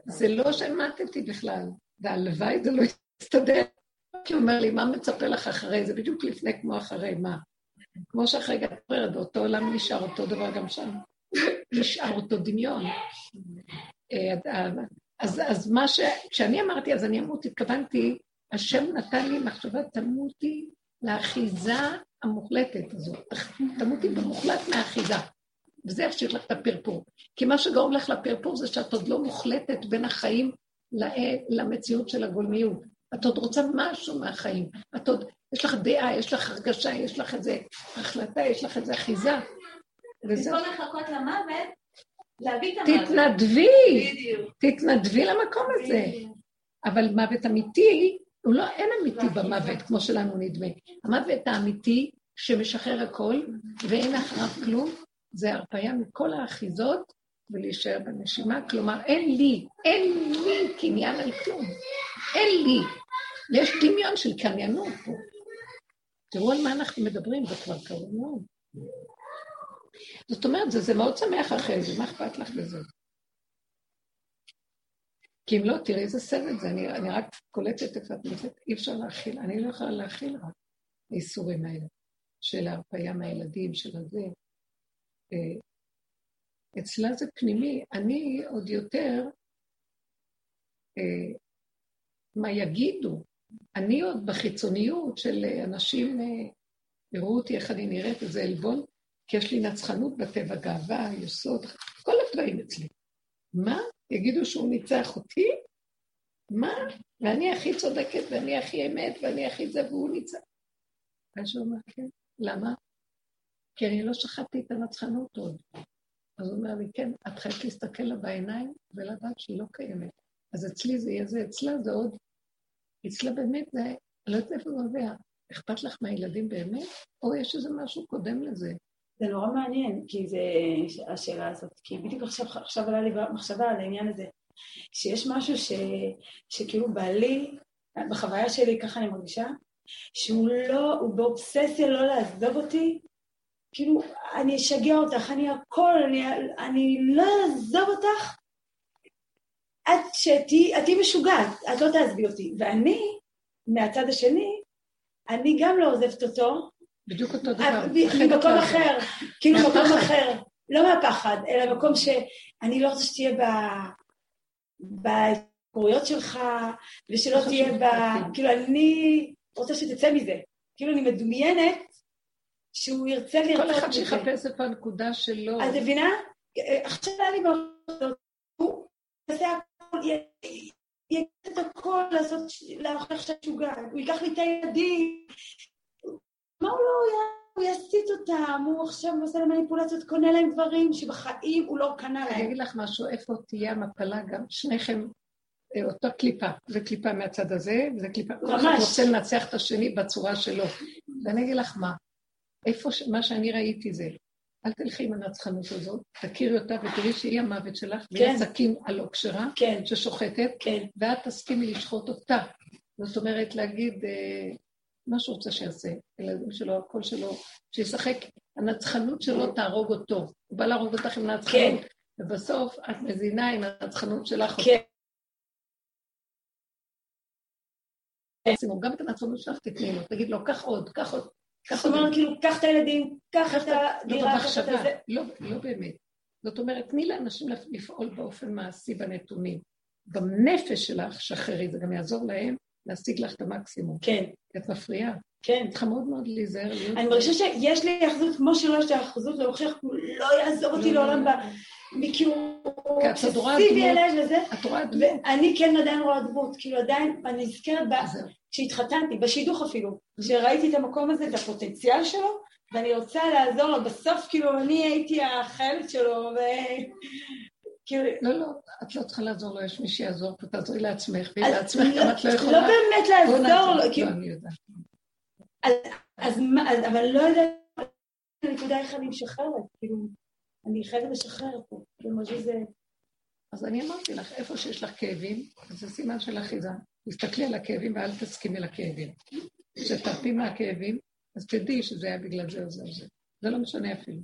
זה לא שמטתי בכלל, והלוואי זה לא יסתדר. כי הוא אומר לי, מה מצפה לך אחרי? זה בדיוק לפני כמו אחרי, מה? כמו שאחרי גברת, באותו עולם נשאר אותו דבר גם שם. נשאר אותו דמיון. אה, אז, אז מה ש... כשאני אמרתי, אז אני אמות, התכוונתי, השם נתן לי מחשבה, תמותי לאחיזה המוחלטת הזאת. תמותי במוחלט מהאחיזה. וזה יפשיט לך את הפרפור. כי מה שגורם לך לפרפור זה שאת עוד לא מוחלטת בין החיים למציאות של הגולמיות. את עוד רוצה משהו מהחיים. את עוד, יש לך דעה, יש לך הרגשה, יש לך איזה החלטה, יש לך איזה אחיזה. וזה... במקום לחכות למוות, להביא את המוות. תתנדבי, תתנדבי למקום הזה. אבל מוות אמיתי, הוא לא, אין אמיתי במוות, כמו שלנו נדמה. המוות האמיתי שמשחרר הכל ואין אחריו כלום, זה הרפאיה מכל האחיזות ולהישאר בנשימה. כלומר, אין לי, אין לי קניין על כלום. אין לי. יש דמיון של קניינות פה. תראו על מה אנחנו מדברים, זה כבר קרוב מאוד. זאת אומרת, זה, זה מאוד שמח אחרי זה, מה אכפת לך בזה? כי אם לא, תראי איזה סבל זה, אני, אני רק קולטת איפה את נמצאת, אי אפשר להכיל, אני לא יכולה להכיל רק האיסורים האלה, של ההרפאיה מהילדים, של הזה. אה, אצלה זה פנימי, אני עוד יותר אה, מה יגידו. אני עוד בחיצוניות של אנשים, אה, יראו אותי איך אני נראית, איזה עלבון, כי יש לי נצחנות בטבע, גאווה, יסוד, כל הדברים אצלי. מה? יגידו שהוא ניצח אותי? מה? ואני הכי צודקת, ואני הכי אמת, ואני הכי זה, והוא ניצח. ואז הוא אומר, כן. למה? כי אני לא שכחתי את הנצחנות עוד. אז הוא אומר לי, כן, את חייבת להסתכל לה בעיניים ולדעת שהיא לא קיימת. אז אצלי זה יהיה זה, אצלה זה עוד, אצלה באמת זה, אני לא יודעת איפה זה נובע. אכפת לך מהילדים באמת, או יש איזה משהו קודם לזה? זה נורא מעניין, כי זה השאלה הזאת, כי בדיוק עכשיו, עכשיו עלה לי מחשבה על העניין הזה, שיש משהו ש, שכאילו בעלי, בחוויה שלי, ככה אני מרגישה, שהוא לא, הוא באובססיה לא לעזוב אותי, כאילו, אני אשגע אותך, אני הכל, אני, אני לא אעזוב אותך עד שתהיי משוגעת, את לא תעזבי אותי. ואני, מהצד השני, אני גם לא עוזבת אותו. בדיוק אותו דבר. ממקום אחר, כאילו מקום אחר. לא מהפחד, אלא מקום שאני לא רוצה שתהיה ב... בהתקוריות שלך, ושלא תהיה ב... כאילו, אני רוצה שתצא מזה. כאילו, אני מדומיינת שהוא ירצה לרצות מזה. כל אחד שיחפש איפה הנקודה שלו. את מבינה? עכשיו היה לי מאוד... הוא יעשה יעשה את הכל, לעשות, להוכיח שאת שוגעת, הוא ייקח לי את הילדים. מה הוא לא יעשה? הוא יסיט אותם, הוא עכשיו עושה להם מניפולציות, קונה להם דברים שבחיים הוא לא קנה להם. אני אגיד לך משהו, איפה תהיה המפלה גם, שניכם אה, אותה קליפה, זה קליפה מהצד הזה, וזה קליפה, ממש. כל אחד רוצה לנצח את השני בצורה שלו. ואני אגיד לך מה, איפה, ש... מה שאני ראיתי זה, אל תלכי עם הנצחנות הזאת, תכירי אותה ותראי שהיא המוות שלך, כן. והיא סכין הלא כשרה, כן. ששוחטת, כן. ואת תסכימי לשחוט אותה. זאת אומרת, להגיד אה, מה שהוא רוצה שיעשה, הילדים שלו, הקול שלו, שישחק, הנצחנות שלו תהרוג אותו. הוא בא להרוג אותך עם הנצחנות, כן. ובסוף את מזינה עם הנצחנות שלך. כן. גם את הנצחנות שלך תתני לו, תגיד לו, קח עוד, קח עוד. זאת אומרת, כאילו, קח את הילדים, קח את הדירה, קח את זה. לא, לא באמת. זאת אומרת, תני לאנשים לפעול באופן מעשי בנתונים. בנפש שלך, שחררי, זה גם יעזור להם להשיג לך את המקסימום. כן. את מפריעה. כן. צריכה מאוד מאוד להיזהר. אני מרגישה שיש לי אחזות, כמו שלא יש לי אחזות הוא לא יעזוב אותי לא, לעולם לא. כי הוא אובססיבי אליי וזה. את רואה דמות. ואני כן עדיין רואה דמות, כאילו עדיין, אני נזכרת כשהתחתנתי, בשידוך אפילו, כשראיתי את המקום הזה, את הפוטנציאל שלו, ואני רוצה לעזור לו, בסוף כאילו אני הייתי החיילת שלו, ו... כאילו... לא, לא, את לא צריכה לעזור לו, יש מי שיעזור פה, תעזרי לעצמך, ואם לעצמך גם את לא יכולה... לא באמת לעזור לו, כאילו... לא, אני יודעת. אז מה, אבל לא יודעת, הנקודה איך אני משחררת, כאילו, אני חייבת לשחרר פה, כאילו, מה שזה... אז אני אמרתי לך, איפה שיש לך כאבים, זה סימן של אחיזה. תסתכלי על הכאבים ואל תסכימי לכאבים. כשתרפי מהכאבים, אז תדעי שזה היה בגלל זה או זה או זה. זה לא משנה אפילו.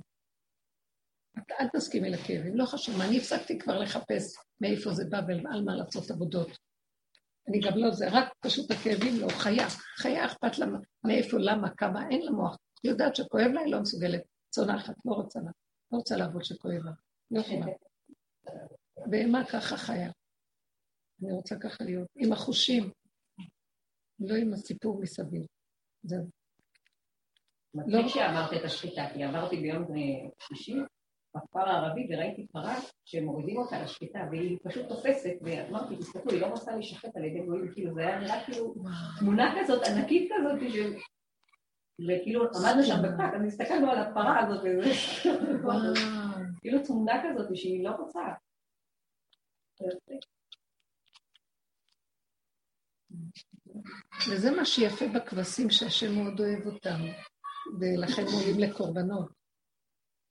את אל תסכימי לכאבים, לא חשוב. אני הפסקתי כבר לחפש מאיפה זה בא ועל מה לעשות עבודות. אני גם לא זה, רק פשוט הכאבים לא, חיה. חיה אכפת לה מאיפה, למה, כמה, אין לה מוח. היא יודעת שכואב לה, היא לא מסוגלת. צונחת, לא רוצה לה. לא רוצה לעבוד שכואב לה. לא יכולה. בהמה ככה חיה. אני רוצה ככה להיות, עם החושים, לא עם הסיפור מסביב. זהו. לא שאמרת את השחיטה, כי עברתי ביום שישי בכפר הערבי וראיתי פרה שמורידים אותה לשחיטה והיא פשוט תופסת ואמרתי, תסתכלו, היא לא רוצה להישחט על ידי גויים, כאילו זה היה נראה כאילו תמונה כזאת ענקית כזאת. וכאילו עמדנו שם בפרק, אז הסתכלנו על הפרה הזאת וזה כאילו תמונה כזאת שהיא לא רוצה. וזה מה שיפה בכבשים שהשם מאוד אוהב אותם, ולכן עולים לקורבנות,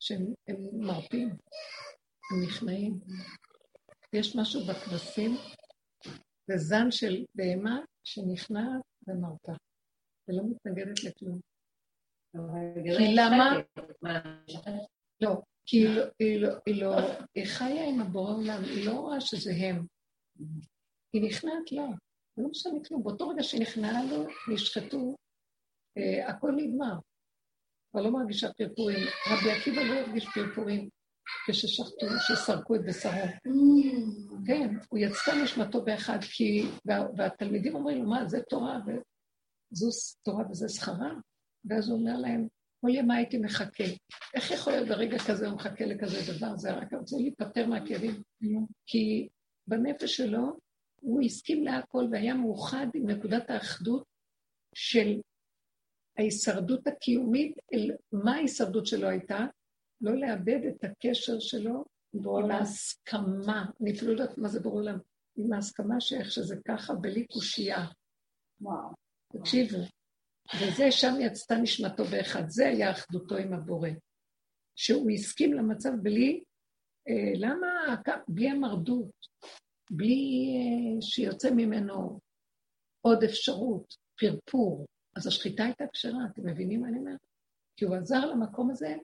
שהם מרפים, הם נכנעים. יש משהו בכבשים, זה זן של בהמה שנכנעת ומרפה, ולא מתנגדת לכלום. כי למה? לא, כי היא לא, היא לא, היא לא, היא חיה עם הבורא עולם, היא לא רואה שזה הם. היא נכנעת לה. לא משנה כלום. באותו רגע שנכנעה לו, נשחטו, אה, הכל נגמר. כבר לא מרגישה פרפורים. רבי עקיבא לא הרגיש פרפורים. כששחטו, שסרקו את בשרו. כן, הוא יצא נשמתו באחד, כי, וה, והתלמידים אומרים לו, מה, זה תורה, וזו תורה וזה שכרה? ואז הוא אומר להם, כל ימה הייתי מחכה. איך יכול להיות ברגע כזה הוא מחכה לכזה דבר? זה רק רוצה להיפטר מהכאבים. כי בנפש שלו הוא הסכים להכל והיה מאוחד עם נקודת האחדות של ההישרדות הקיומית, אל מה ההישרדות שלו הייתה? לא לאבד את הקשר שלו עם ההסכמה. אני אפילו לא יודעת מה זה ברור להם. עם ההסכמה שאיך שזה ככה, בלי קושייה. וואו. תקשיבו, וזה, שם יצתה נשמתו באחד. זה היה אחדותו עם הבורא. שהוא הסכים למצב בלי, אה, למה, בלי המרדות, בלי אה, שיוצא ממנו עוד אפשרות, פרפור. אז השחיטה הייתה כשרה, אתם מבינים מה אני אומרת? כי הוא עזר למקום הזה,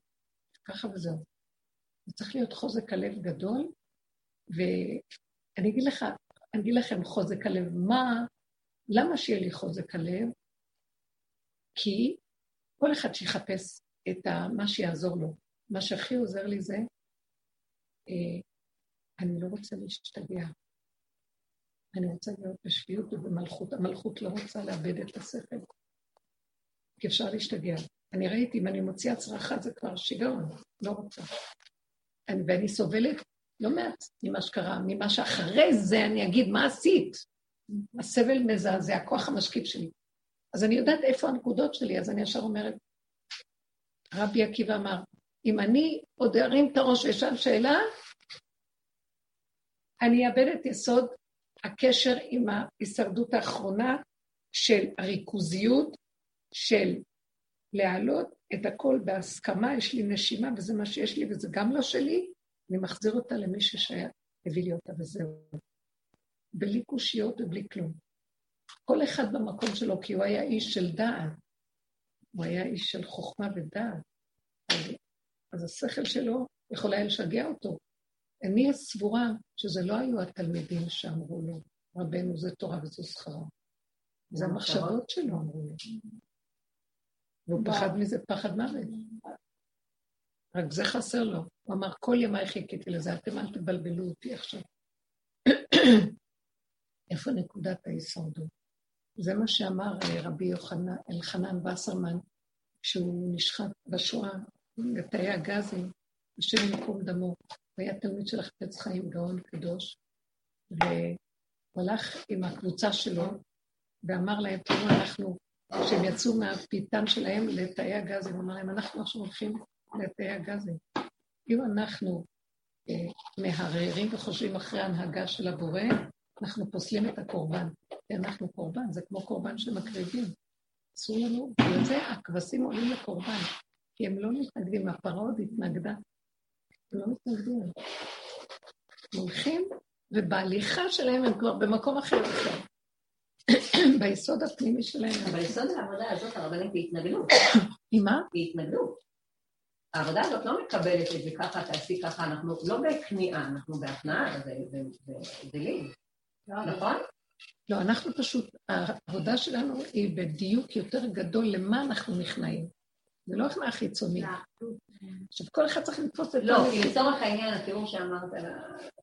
ככה וזהו. זה צריך להיות חוזק הלב גדול, ואני אגיד לך, אני אגיד לכם חוזק הלב, מה, למה שיהיה לי חוזק הלב? כי כל אחד שיחפש את ה, מה שיעזור לו. מה שהכי עוזר לי זה, אה, אני לא רוצה להשתגע. אני רוצה להיות בשפיות ובמלכות. המלכות לא רוצה לאבד את השכל, כי אפשר להשתגע. אני ראיתי, אם אני מוציאה צרחה זה כבר שיגעון, לא רוצה. אני, ואני סובלת לא מעט ממה שקרה, ממה שאחרי זה אני אגיד, מה עשית? הסבל מזעזע, הכוח המשקיף שלי. אז אני יודעת איפה הנקודות שלי, אז אני ישר אומרת, רבי עקיבא אמר, אם אני עוד ארים את הראש ואשאל שאלה, אני אאבד את יסוד הקשר עם ההישרדות האחרונה של הריכוזיות, של להעלות את הכל בהסכמה, יש לי נשימה וזה מה שיש לי וזה גם לא שלי, אני מחזיר אותה למי שהביא לי אותה וזהו. בלי קושיות ובלי כלום. כל אחד במקום שלו, כי הוא היה איש של דעת. הוא היה איש של חוכמה ודעת. אז, אז השכל שלו יכול היה לשגע אותו. אני סבורה שזה לא היו התלמידים שאמרו לו, רבנו זה תורה וזו שכרה. זה המחשבות שלו אמרו לו. והוא פחד מזה פחד מוות. רק זה חסר לו. הוא אמר, כל ימיי חיכיתי לזה, אתם אל תבלבלו אותי עכשיו. איפה נקודת ההישרדות? זה מה שאמר אה, רבי יוחנן, אלחנן וסרמן, כשהוא נשחט בשואה בתאי הגזים, השם ייקום דמו. הוא היה תלמיד של החפץ חיים, גאון קדוש, והוא הלך עם הקבוצה שלו ואמר להם, תראו, אנחנו, כשהם יצאו מהפיתן שלהם לתאי הגזים, הוא אמר להם, אנחנו עכשיו הולכים לתאי הגזים. אם אנחנו אה, מהרהרים וחושבים אחרי ההנהגה של הבורא, אנחנו פוסלים את הקורבן. כי אנחנו קורבן, זה כמו קורבן שמקריבים. אסור לנו, בגלל זה הכבשים עולים לקורבן, כי הם לא מתנגדים, הפרה עוד התנגדה. הם לא מתנגדים. הם הולכים, ובהליכה שלהם הם כבר במקום אחר עכשיו. ביסוד הפנימי שלהם. אבל יסוד העבודה הזאת, הרבנית, היא התנגדות. היא מה? היא התנגדות. העבודה הזאת לא מקבלת את זה ככה, תעשי ככה, אנחנו לא בכניעה, אנחנו בהכנעה, זה לי. נכון? לא, אנחנו פשוט, העבודה שלנו היא בדיוק יותר גדול למה אנחנו נכנעים. זה לא הכנעה חיצונית. עכשיו, כל אחד צריך לתפוס את... לא, כי לצורך העניין, התיאור שאמרת,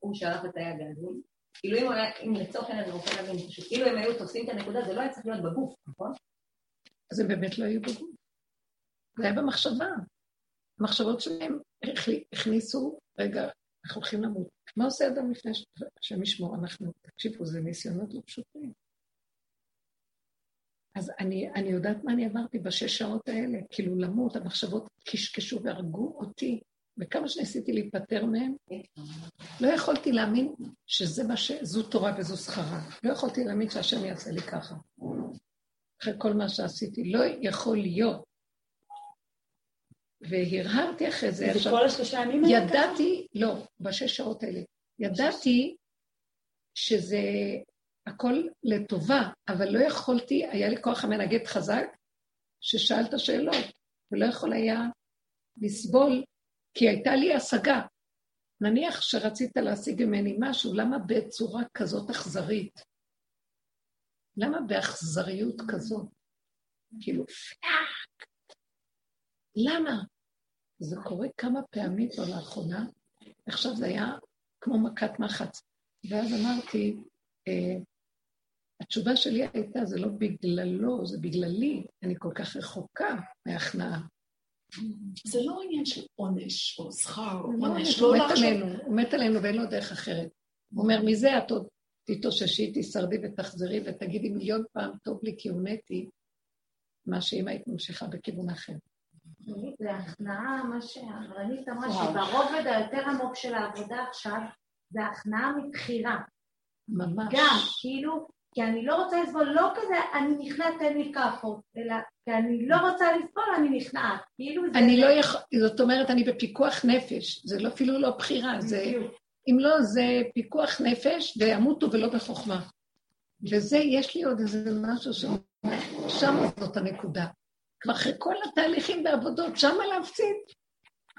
הוא שלח את היד הגזים, כאילו אם, היה, אם לצורך העניין, אני רוצה להבין, פשוט, כאילו הם היו תופסים את הנקודה, זה לא היה צריך להיות בגוף, נכון? אז הם באמת לא היו בגוף. זה היה במחשבה. המחשבות שלהם הכניסו, רגע, אנחנו הולכים למות. מה עושה אדם לפני השם ישמור? אנחנו, תקשיבו, זה ניסיונות לא פשוטים. אז אני, אני יודעת מה אני עברתי בשש שעות האלה, כאילו למות, המחשבות קשקשו והרגו אותי, וכמה שניסיתי להיפטר מהם, לא יכולתי להאמין שזה מה ש... זו תורה וזו שכרה. לא יכולתי להאמין שהשם יעשה לי ככה. אחרי כל מה שעשיתי, לא יכול להיות והרהרתי אחרי זה. זה כל השלושה ימים האלה? ידעתי, לא, בשש שעות האלה. ידעתי שזה הכל לטובה, אבל לא יכולתי, היה לי כוח המנגד חזק, ששאל את השאלות, ולא יכול היה לסבול, כי הייתה לי השגה. נניח שרצית להשיג ממני משהו, למה בצורה כזאת אכזרית? למה באכזריות כזאת? כאילו, fuck. למה? זה קורה כמה פעמים כבר לאחרונה, עכשיו זה היה כמו מכת מחץ. ואז אמרתי, אה, התשובה שלי הייתה, זה לא בגללו, זה בגללי, אני כל כך רחוקה מהכנעה. זה לא עניין של עונש או שכר או לא, עונש, לא עלינו, הוא מת עלינו ואין לו דרך אחרת. הוא אומר, מזה את עוד תתאוששי, תשרדי ותחזרי ותגידי מיליון פעם, טוב לי כי הונאתי, מה שאם היית ממשיכה בכיוון אחר. זה הכנעה, מה שהרנית אמרה, שברובד היותר עמוק של העבודה עכשיו, זה הכנעה מבחירה. ממש. גם, כאילו, כי אני לא רוצה לסבול, לא כזה, אני נכנעת, תן לי כאפות, אלא כי אני לא רוצה לסבול, אני נכנעת. כאילו זה... אני לא יכול, זאת אומרת, אני בפיקוח נפש, זה לא, אפילו לא בחירה, זה... אם לא, זה פיקוח נפש, וימותו ולא בחוכמה. וזה, יש לי עוד איזה משהו שם, שם זאת הנקודה. אחרי כל התהליכים והעבודות, שמה להפסיד.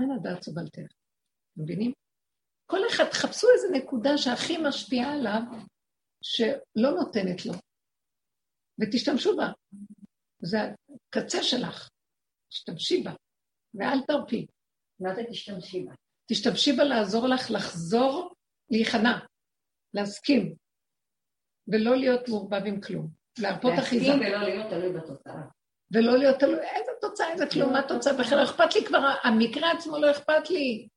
אין הדעת סובלתך. מבינים? כל אחד, תחפשו איזו נקודה שהכי משפיעה עליו, שלא נותנת לו, ותשתמשו בה. זה הקצה שלך, תשתמשי בה, ואל תרפי. מה זה תשתמשי בה? תשתמשי בה לעזור לך לחזור, להיכנע, להסכים, ולא להיות מעורבב עם כלום. להרפות אחיזה. להסכים ולא להיות תלוי בתוצאה. ולא להיות תלוי, איזה תוצאה, איזה כלום, מה התוצאה בכלל, לא אכפת לי כבר, המקרה עצמו לא אכפת לי.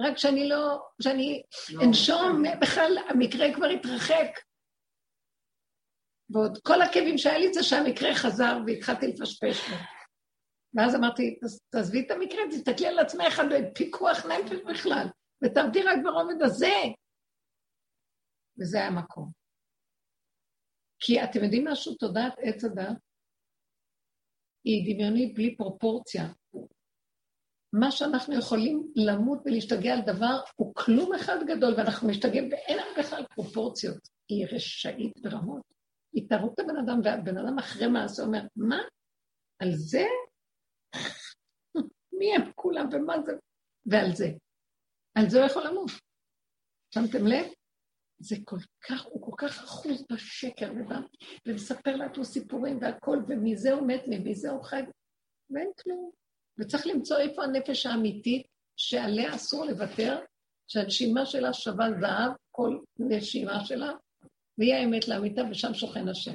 רק שאני לא, שאני אנשום, בכלל המקרה כבר התרחק. ועוד כל הכאבים שהיה לי זה שהמקרה חזר והתחלתי לפשפש בו. ואז אמרתי, תעזבי את המקרה, תסתכלי על עצמך בפיקוח נפש בכלל, ותעבדי רק ברובד הזה. וזה היה מקום. כי אתם יודעים משהו? תודעת עץ הדת היא דמיונית בלי פרופורציה. מה שאנחנו יכולים למות ולהשתגע על דבר הוא כלום אחד גדול, ואנחנו משתגעים ואין לנו בכלל פרופורציות. היא רשאית ברמות. היא תהרוג את הבן אדם, והבן אדם אחרי מעשה אומר, מה? על זה? מי הם כולם ומה זה? ועל זה. על זה הוא יכול למות. שמתם לב? זה כל כך, הוא כל כך אחוז בשקר ובא, ומספר לעצמו סיפורים והכל, ומזה הוא מת, ומזה הוא חי, ואין כלום. וצריך למצוא איפה הנפש האמיתית שעליה אסור לוותר, שהנשימה שלה שווה זהב, כל נשימה שלה, והיא האמת לאמיתה, ושם שוכן השם.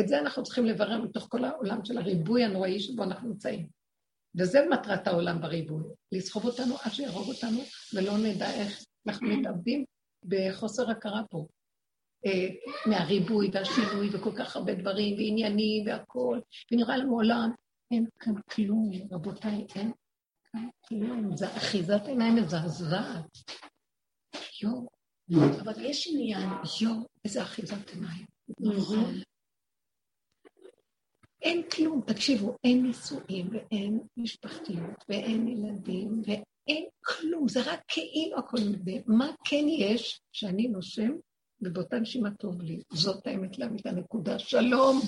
את זה אנחנו צריכים לברר מתוך כל העולם של הריבוי הנוראי שבו אנחנו נמצאים. וזה מטרת העולם בריבוי, לסחוב אותנו עד שיהרוג אותנו, ולא נדע איך אנחנו מתאבדים בחוסר הכרה פה. אה, מהריבוי והשינוי וכל כך הרבה דברים, ועניינים והכול, ונראה לנו עולם, אין כאן כלום, רבותיי, אין כאן כלום. זה אחיזת עיניים מזעזעת. יואו. אבל יש עניין. יואו, איזה אחיזת עיניים. נכון. אין כלום, תקשיבו, אין נישואים ואין משפחתיות ואין ילדים ואין כלום, זה רק כאילו הכל נגדה. מה כן יש שאני נושם ובאותה נשימה טוב לי? זאת האמת לאמיתה, נקודה. שלום.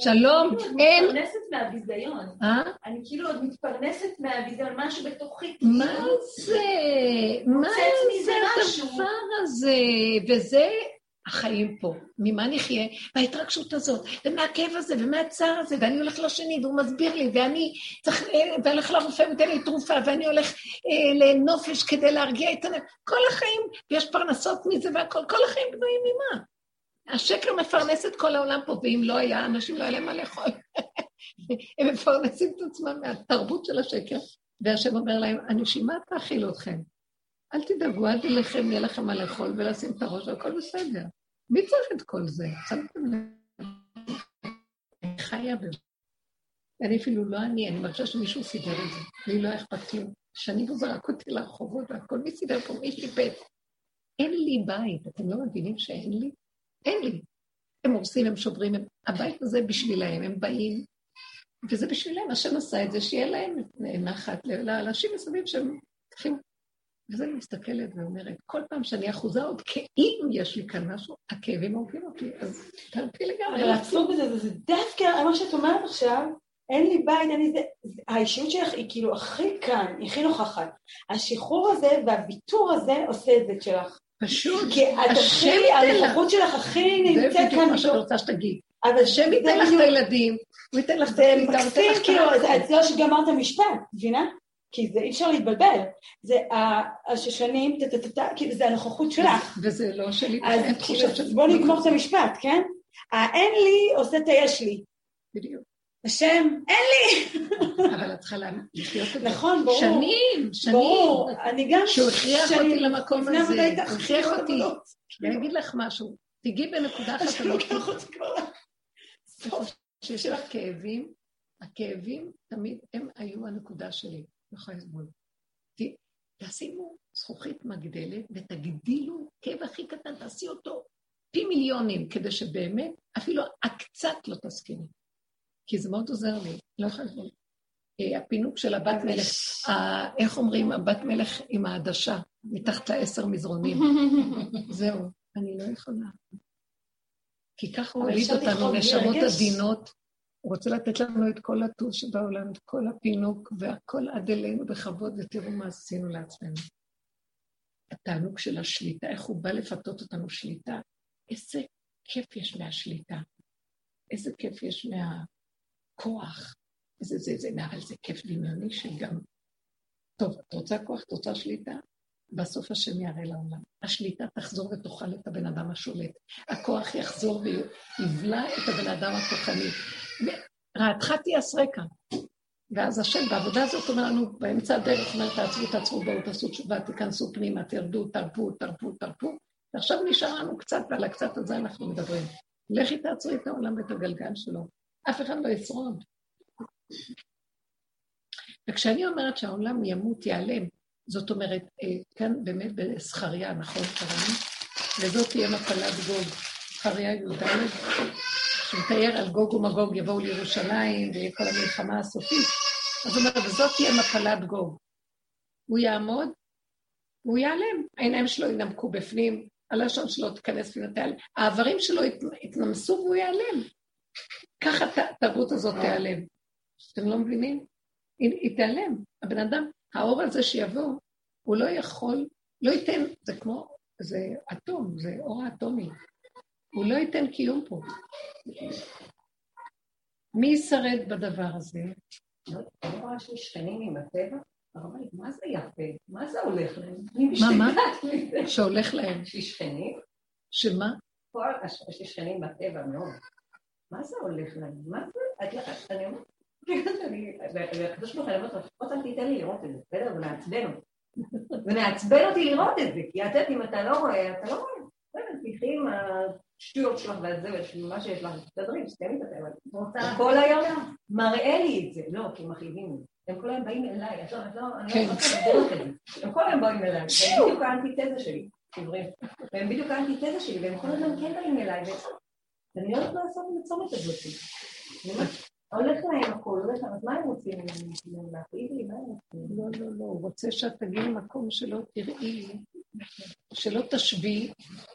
שלום, אין... אני מתפרנסת מהביזיון. אה? אני כאילו עוד מתפרנסת מהביזיון, משהו בתוכי. מה זה? מה זה הדבר הזה? וזה החיים פה. ממה נחיה? מההתרגשות הזאת, ומהכאב הזה, ומהצער הזה, ואני הולך לשני, והוא מסביר לי, ואני צריך, והולך לרופא ונותן לי תרופה, ואני הולך אה, לנופש כדי להרגיע את הנפש. כל החיים, ויש פרנסות מזה והכל, כל החיים בנויים ממה? השקר מפרנס את כל העולם פה, ואם לא היה, אנשים לא היה להם מה לאכול. הם מפרנסים את עצמם מהתרבות של השקר, והשם אומר להם, הנשימה תאכיל אתכם. אל תדאגו, עד אליכם יהיה לכם מה לאכול ולשים את הראש, והכל בסדר. מי צריך את כל זה? שמתם לב? חיה בזה. אני אפילו לא אני, אני מרגישה שמישהו סידר את זה, לי לא אכפת כלום. שנים הוא זרק אותי לרחובות והכל, מי סידר פה? מי שיפט? אין לי בית, אתם לא מבינים שאין לי? אין לי. הם הורסים, הם שוברים, הם... הבית הזה בשבילהם, הם באים, וזה בשבילם, השם עשה את זה, שיהיה להם נחת, לאנשים מסביב שהם צריכים אז אני מסתכלת ואומרת, כל פעם שאני אחוזה עוד כאילו יש לי כאן משהו, הכאבים הורגים אותי, אז תרפי לגמרי. אבל העצוב בזה, זה דווקא מה שאת אומרת עכשיו, אין לי בית, אין לי זה, האישיות שלך היא כאילו הכי כאן, היא הכי נוכחת. השחרור הזה והוויתור הזה עושה את זה שלך. פשוט, כי את הכי, הנוכחות שלך הכי נמצאת כאן. זה בדיוק מה שאני רוצה שתגיד. אבל השם ייתן לך את הילדים, הוא ייתן לך את הקליטה, הוא ייתן לך את כאילו, את לא שגמרת משפט, מבינה? כי זה אי אפשר להתבלבל. זה השושנים, כאילו זה הנוכחות שלך. וזה לא שלי, אז בואו נגמור את המשפט, כן? האין לי עושה את היש לי. בדיוק. השם, אין לי. אבל את צריכה לחיות את זה. נכון, ברור. שנים, שנים. ברור, אני גם... שהוא הכריח אותי למקום הזה. הוא הכריח אותי. אני אגיד לך משהו, תגיעי בנקודה אחת. אני לוקח אותי כבר. שיש לך כאבים, הכאבים תמיד הם היו הנקודה שלי, יכולה לסבול. תשימו זכוכית מגדלת ותגדילו כאב הכי קטן, תעשי אותו פי מיליונים, כדי שבאמת אפילו הקצת לא תסכימי. כי זה מאוד עוזר לי, לא יכולה לסבול. אה, הפינוק של הבת מלך, איך אומרים, הבת מלך עם העדשה, מתחת לעשר מזרונים. זהו, אני לא יכולה. כי ככה הוליד אותנו, נשמות עדינות. הוא רוצה לתת לנו את כל הטוב שבעולם, את כל הפינוק, והכל עד אלינו בכבוד, ותראו מה עשינו לעצמנו. התענוג של השליטה, איך הוא בא לפתות אותנו שליטה. איזה כיף יש מהשליטה. איזה כיף יש מהכוח. איזה זה, זה, אבל זה כיף דמיוני שגם... טוב, את רוצה כוח, את רוצה שליטה? בסוף השם יראה לעולם. השליטה תחזור ותאכל את הבן אדם השולט. הכוח יחזור ויבלע את הבן אדם הכוחני. רעתך תיאסרקה. ואז השם בעבודה הזאת אומר לנו, באמצע הדרך אומר, תעצרו, תעצרו, בואו, תעשו תשובה, תיכנסו פנימה, תרדו, תרפו, תרפו, תרפו. ועכשיו נשאר לנו קצת, ועל הקצת הזה אנחנו מדברים. לכי תעצרי את העולם ואת הגלגל שלו. אף אחד לא ישרוד. וכשאני אומרת שהעולם ימות, ייעלם, זאת אומרת, אה, כאן באמת בזכריה, נכון, קראנו? וזאת תהיה מפלת גוג. זכריה י"ד, שמתאר על גוג ומגוג יבואו לירושלים, ויהיה כל המלחמה הסופית. אז הוא אומר, וזאת תהיה מפלת גוג. הוא יעמוד, והוא ייעלם. העיניים שלו ינמקו בפנים, הלשון שלו תיכנס פנימה, האיברים שלו יתנמסו והוא ייעלם. ככה התרבות הזאת תיעלם. אתם לא מבינים? היא, היא תיעלם. הבן אדם, האור הזה שיבוא, הוא לא יכול, לא ייתן, זה כמו, זה אטום, זה אור האטומי. הוא לא ייתן קיום פה. מי ישרד בדבר הזה? אני רואה שיש שכנים עם הטבע, מה זה יפה? מה זה הולך להם? מה, מה? שהולך להם. יש לי שכנים. שמה? יש לי שכנים בטבע מאוד. מה זה הולך להם? מה זה? אני אומרת, הקדוש ברוך הוא אומר, לפחות אל תיתן לי לראות את זה, בסדר? זה מעצבן אותי. זה מעצבן אותי לראות את זה, כי את יודעת, אם אתה לא רואה, אתה לא רואה. בסדר, תלכי עם השטויות שלך והזה, מה שיש לך, תדברי, סתמי את הטבע. כל היום מראה לי את זה. לא, כי מחליבים לי. הם כל היום באים אליי, את לא, את לא, אני לא יכולה את זה. הם כל היום באים אליי, והם בדיוק האנטיתזה שלי, עברים. והם בדיוק האנטיתזה שלי, והם כל הזמן כן באים אליי, ואני לא יודעת לעשות את הצומת הזאת. הולך להם הכול, הולך להם, אז מה הם רוצים? להפעיל לי? מה הם רוצים? לא, לא, לא, הוא רוצה שאת תגיעי למקום שלא תראי, שלא תשווי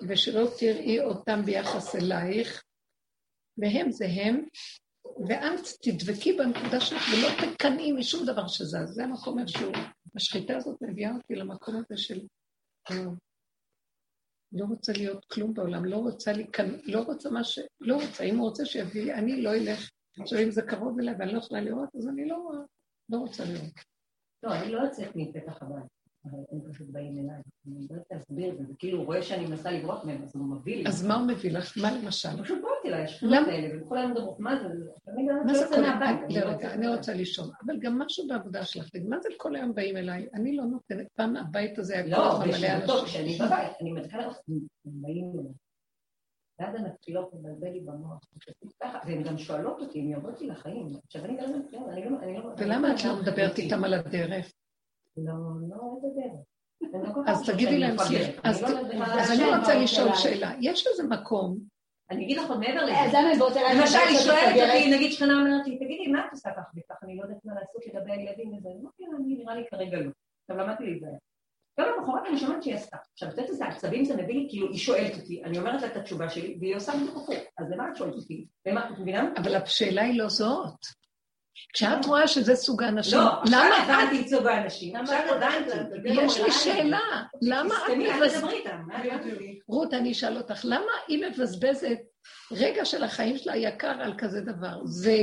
ושלא תראי אותם ביחס אלייך, והם זה הם, ואת תדבקי בנקודה שלך ולא תקנאי משום דבר שזז. זה המקום איכשהו. השחיטה הזאת מביאה אותי למקום הזה של... לא רוצה להיות כלום בעולם, לא רוצה להיכנע, לא רוצה מה ש... לא רוצה, אם הוא רוצה שיביא לי, אני לא אלך עכשיו, אם זה קרוב אליי ואני לא יכולה לראות, אז אני לא, לא רוצה לראות. לא, אני לא יוצאת מפתח הבית, אבל הם פשוט באים אליי. אני לא יודעת להסביר את זה, כאילו, הוא רואה שאני מנסה לברוח מהם, אז הוא מביא לי. אז מה הוא מביא לך? מה למשל? פשוט בוא אליי, השכונות האלה, והם כל היום מדברות, מה זה? מה זה כל היום? לרגע, אני רוצה לשאול, אבל גם משהו בעבודה שלך, מה זה כל היום באים אליי? אני לא נותנת, פעם הבית הזה היה כל הזמן מלא אנשים. לא, כשאני בבית, אני מתחילה, הם באים אליי. ואז הן מתחילות לבלבל לי במוח, והן גם שואלות אותי אם יורדות לי לחיים. עכשיו אני גם אומרת, אני לא... ולמה את לא מדברת איתם על הדרך? לא, לא, דרך. אז תגידי להם, סליחה, אז אני רוצה לשאול שאלה. יש איזה מקום... אני אגיד לך עוד מעבר לזה. למשל, היא שואלת אותי, נגיד שכנה אומרת לי, תגידי, מה את עושה כך וכך? אני לא יודעת מה לעשות לגבי הילדים וזה. אני נראה לי כרגע לא. עכשיו למדתי להיזהר. יום למחרת אני שומעת שהיא עשתה. עכשיו, את יודעת איזה עצבים זה מביא לי, כאילו, היא שואלת אותי, אני אומרת לה את התשובה שלי, והיא עושה בדיוק הפוך. אז למה את שואלת אותי? למה, את מבינה? אבל השאלה היא לא זאת. כשאת רואה שזה סוג האנשים, למה... לא, עכשיו הבנתי את סוג האנשים. עכשיו עדיין... יש לי שאלה, למה את מבזבזת... רות, אני אשאל אותך, למה היא מבזבזת רגע של החיים שלה יקר על כזה דבר? זה...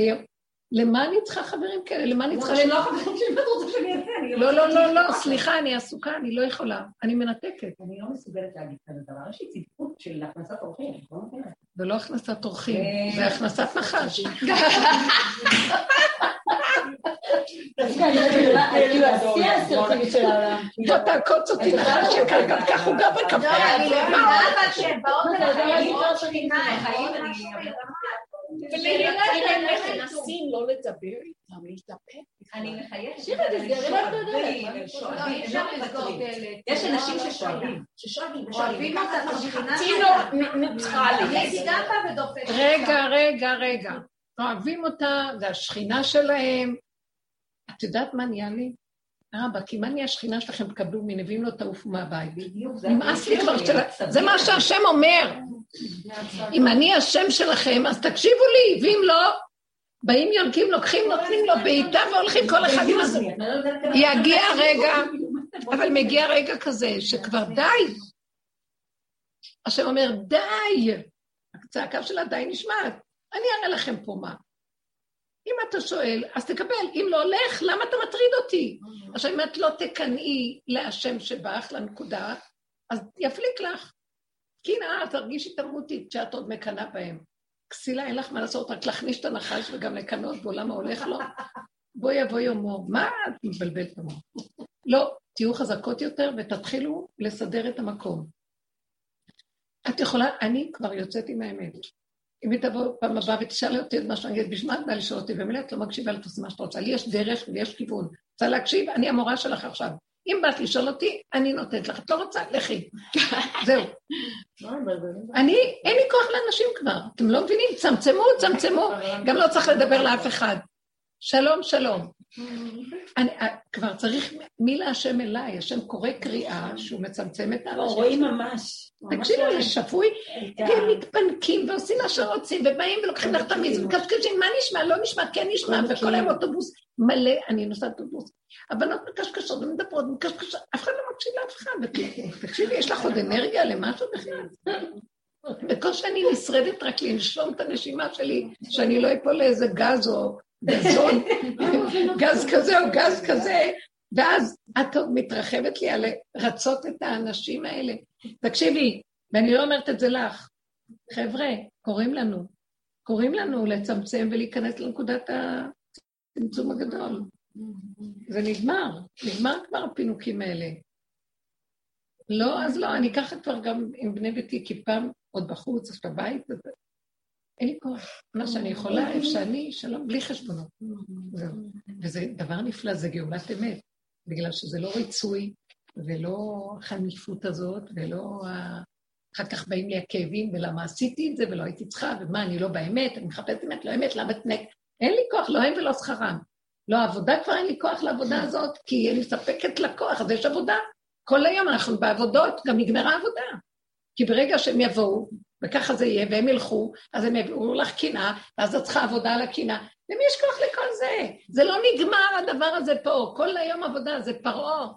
למה אני צריכה חברים כאלה? למה אני צריכה... אני לא חברים שלי, את רוצה שאני אעשה? לא, לא, לא, לא, סליחה, אני עסוקה, אני לא יכולה, אני מנתקת. אני לא מסוגלת להגיד כזה דבר, יש לי צדקות של הכנסת אורחים, לא מבינה. זה לא הכנסת אורחים, זה אה, הכנסת נחש. בוא תעקוץ אותי נחש יקר, גם כך הוא גר בכפר. אני לא יודעת שהן באות מנסים לא לדבר איתם, להתאפק. אני מחייבת. יש אנשים ששואבים. ששואבים. שואבים אותה טינו ניטרלי. רגע, רגע, רגע. אוהבים אותה, זה השכינה שלהם. את יודעת מה נהיה לי? רבאק, אם אני השכינה שלכם, תקבלו מנביאים לא תעופו מהבית. בדיוק, נמאס לי כבר של... זה מה שהשם אומר. אם אני השם שלכם, אז תקשיבו לי, ואם לא, באים יונקים, לוקחים, נותנים לו בעיטה והולכים כל אחד עם הזה. יגיע רגע, אבל מגיע רגע כזה, שכבר די. השם אומר, די! הצעקה של הדי נשמעת. אני אראה לכם פה מה. אם אתה שואל, אז תקבל. אם לא הולך, למה אתה מטריד אותי? עכשיו, אם את לא תקנאי להשם שבך, לנקודה, אז יפליק לך. קנאה, תרגישי תרבותית, שאת עוד מקנאה בהם. כסילה, אין לך מה לעשות, רק להכניס את הנחש וגם לקנות בו, למה הולך לו? בוא יבוא יומו. מה את מתבלבלת במוח? לא, תהיו חזקות יותר ותתחילו לסדר את המקום. את יכולה, אני כבר יוצאת עם האמת. אם היא תבוא פעם הבאה ותשאל אותי את מה שאני אגיד, בשביל מה את לשאול אותי? ומילא את לא מקשיבה, אל תעשי מה שאת רוצה. לי יש דרך ויש כיוון. רוצה להקשיב? אני המורה שלך עכשיו. אם באת לשאול אותי, אני נותנת לך. את לא רוצה? לכי. זהו. אני, אין לי כוח לאנשים כבר. אתם לא מבינים? צמצמו, צמצמו. גם לא צריך לדבר לאף אחד. שלום, שלום. אני, אה, כבר צריך מי להשם אליי, השם קורא קריאה שהוא מצמצם את האנשים. רואים ממש. תקשיבו, זה שפוי, הם מתפנקים ועושים מה שרוצים, ובאים ולוקחים לך את המיזם, מקשקשים, מה נשמע, לא נשמע, כן נשמע, וכל היום אוטובוס מלא, אני נוסעת אוטובוס. הבנות מקשקשות ומדברות, מקשקשות, אף אחד לא מקשיב לאף אחד. תקשיבי, יש לך עוד אנרגיה למשהו בכלל? בקושי אני נשרדת רק לנשום את הנשימה שלי, שאני לא אפול לאיזה גז או גזון, גז כזה או גז כזה, ואז את מתרחבת לי על רצות את האנשים האלה. תקשיבי, ואני לא אומרת את זה לך, חבר'ה, קוראים לנו, קוראים לנו לצמצם ולהיכנס לנקודת הצמצום הגדול. זה נגמר, נגמר כבר הפינוקים האלה. לא, אז לא, אני ככה כבר גם עם בני ביתי, כי פעם עוד בחוץ, אז בבית, אין לי כוח. מה שאני יכולה, איפה שאני, שלום, בלי חשבונות. וזה דבר נפלא, זה גאולת אמת, בגלל שזה לא ריצוי, ולא החניפות הזאת, ולא אחר כך באים לי הכאבים, ולמה עשיתי את זה, ולא הייתי צריכה, ומה, אני לא באמת, אני מחפשת אמת, לא אמת, למה תנק? אין לי כוח, לא הם ולא שכרם. לא עבודה, כבר אין לי כוח לעבודה הזאת, כי אני מספקת לכוח, אז יש עבודה. כל היום אנחנו בעבודות, גם נגמרה העבודה. כי ברגע שהם יבואו, וככה זה יהיה, והם ילכו, אז הם יביאו לך קינה, ואז את צריכה עבודה על הקינה. למי יש כוח לכל זה? זה לא נגמר הדבר הזה פה, כל היום עבודה, זה פרעה.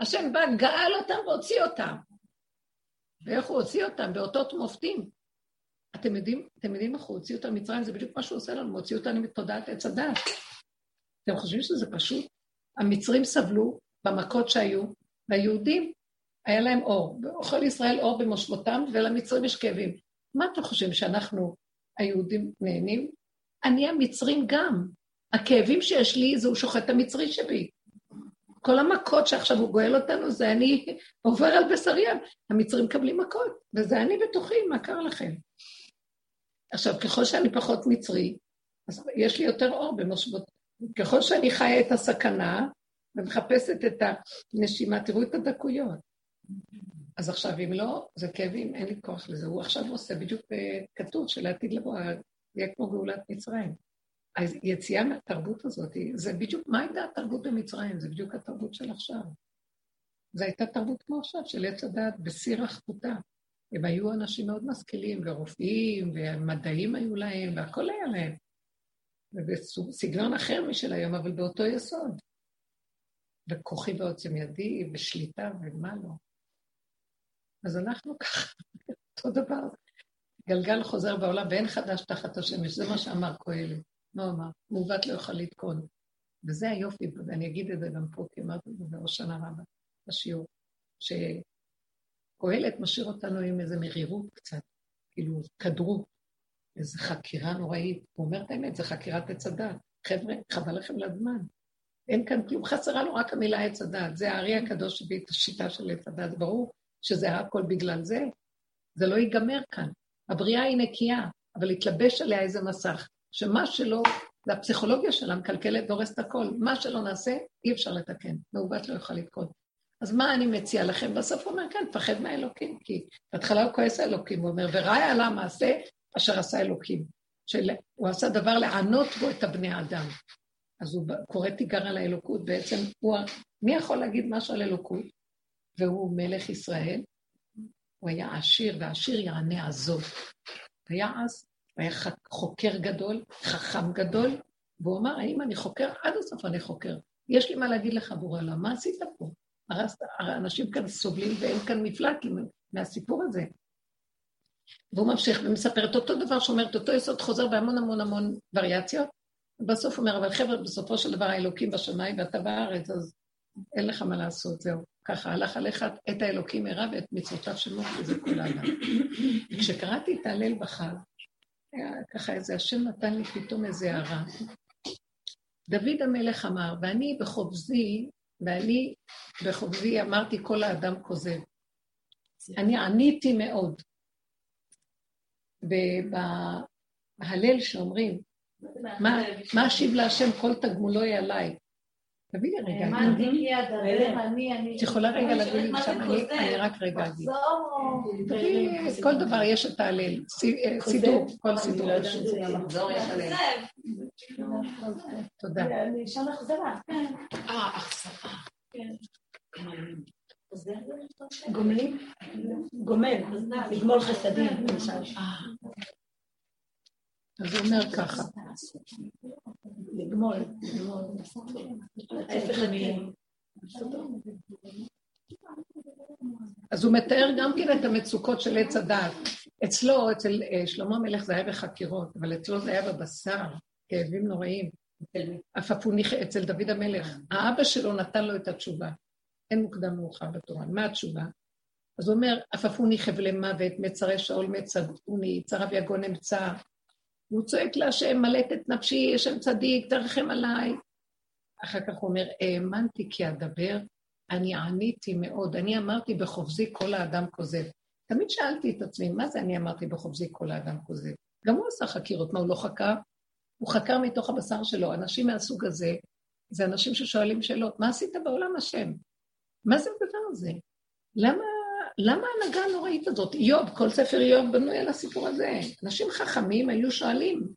השם בא, גאל אותם והוציא אותם. ואיך הוא הוציא אותם? באותות מופתים. אתם יודעים, אתם יודעים איך הוא הוציא אותם ממצרים? זה בדיוק מה שהוא עושה לנו, הוא הוציא אותנו מתודעת עץ הדת. אתם חושבים שזה פשוט? המצרים סבלו במכות שהיו, והיהודים, היה להם אור. ואוכל ישראל אור במושבותם, ולמצרים יש כאבים. מה אתם חושבים, שאנחנו, היהודים, נהנים? אני המצרים גם. הכאבים שיש לי, זה הוא שוחט המצרי שבי. כל המכות שעכשיו הוא גואל אותנו, זה אני עובר על בשריה. המצרים מקבלים מכות, וזה אני בתוכי, מה קרה לכם? עכשיו, ככל שאני פחות מצרי, אז יש לי יותר אור במושבות. ככל שאני חיה את הסכנה ומחפשת את הנשימה, תראו את הדקויות. אז עכשיו, אם לא, זה כאבים, אין לי כוח לזה. הוא עכשיו עושה, בדיוק אה, כתוב שלעתיד לבוא, יהיה כמו גאולת מצרים. היציאה מהתרבות הזאת, זה בדיוק, מה הייתה התרבות במצרים? זה בדיוק התרבות של עכשיו. זו הייתה תרבות כמו עכשיו, של עץ הדת, בשיא רחבותה. הם היו אנשים מאוד משכילים, ורופאים, ומדעים היו להם, והכל היה להם. ובסגנון אחר משל היום, אבל באותו יסוד. וכוחי ועוצם ידי, ושליטה, ומה לא. אז אנחנו ככה, אותו דבר. גלגל חוזר בעולם ואין חדש תחת השמש, זה מה שאמר קהלת. מה אמר? מעוות לא יוכל לתקון. וזה היופי, ואני אגיד את זה גם פה, כי אמרתי את זה בראש שנה רבה, בשיעור, שקהלת משאיר אותנו עם איזו מרירות קצת, כאילו, כדרות, איזו חקירה נוראית. הוא אומר את האמת, זו חקירת עץ הדת. חבר'ה, חבל לכם לזמן. אין כאן כלום, חסרה לו רק המילה עץ הדת. זה הארי הקדוש שהביא את השיטה של עץ הדת. ברור שזה הכל בגלל זה. זה לא ייגמר כאן. הבריאה היא נקייה, אבל התלבש עליה איזה מסך, שמה שלא, זה הפסיכולוגיה שלה מקלקלת, דורסת הכל. מה שלא נעשה, אי אפשר לתקן. מעוות לא יוכל לתקון. אז מה אני מציע לכם? בסוף הוא אומר, כן, תפחד מהאלוקים, כי בהתחלה הוא כועס האלוקים, הוא אומר, וראיה על המעשה אשר עשה אלוקים. שהוא עשה דבר לענות בו את הבני האדם. אז הוא קורא תיגר על האלוקות, בעצם הוא, מי יכול להגיד משהו על אלוקות? והוא מלך ישראל, הוא היה עשיר, והעשיר יענה עזוב. היה אז, הוא היה חוקר גדול, חכם גדול, והוא אמר, האם אני חוקר? עד הסוף אני חוקר. יש לי מה להגיד לך, בורא לה, מה עשית פה? הרי אנשים כאן סובלים ואין כאן מפלט מהסיפור הזה. והוא ממשיך ומספר את אותו דבר שאומר את אותו יסוד חוזר בהמון המון המון וריאציות. ובסוף הוא אומר, אבל חבר'ה, בסופו של דבר האלוקים בשמיים ואתה בארץ, אז אין לך מה לעשות, זהו. ככה הלך עליך את האלוקים הרע ואת מצוותיו של מוח, וזה כל האדם. כשקראתי את ההלל בחג, ככה איזה השם נתן לי פתאום איזה הערה. דוד המלך אמר, ואני בחובזי, ואני בחובזי אמרתי כל האדם כוזב. אני עניתי מאוד. בהלל שאומרים, מה אשיב להשם כל תגמולו היא עליי? תביא לי רגע. את יכולה רגע להביא לי שם, אני רק רגע אגיד. כל דבר יש את ההלל, סידור, כל סידור. תודה. אה, אכזבה. גומלים? גומל, לגמול חסדים, אז הוא אומר ככה. לגמול. אז הוא מתאר גם כן את המצוקות של עץ הדעת. אצלו, אצל אה, שלמה המלך זה היה בחקירות, אבל אצלו זה היה בבשר, כאבים נוראים. אף אף הוא נכ... אצל דוד המלך. האבא שלו נתן לו את התשובה. אין מוקדם מאוחר בתורה. מה התשובה? אז הוא אומר, עפפוני חבלי מוות, מצרי שאול מצדוני, צרב יגון אמצע. והוא צועק להשם, מלט את נפשי, השם צדיק, תרחם עליי. אחר כך הוא אומר, האמנתי כי אדבר, אני עניתי מאוד. אני אמרתי בחופזי כל האדם כוזב. תמיד שאלתי את עצמי, מה זה אני אמרתי בחופזי כל האדם כוזב? גם הוא עשה חקירות, מה הוא לא חקר? הוא חקר מתוך הבשר שלו. אנשים מהסוג הזה, זה אנשים ששואלים שאלות, מה עשית בעולם השם? מה זה הדבר הזה? למה, למה ההנהגה הנוראית הזאת? איוב, כל ספר איוב בנוי על הסיפור הזה. אנשים חכמים היו שואלים,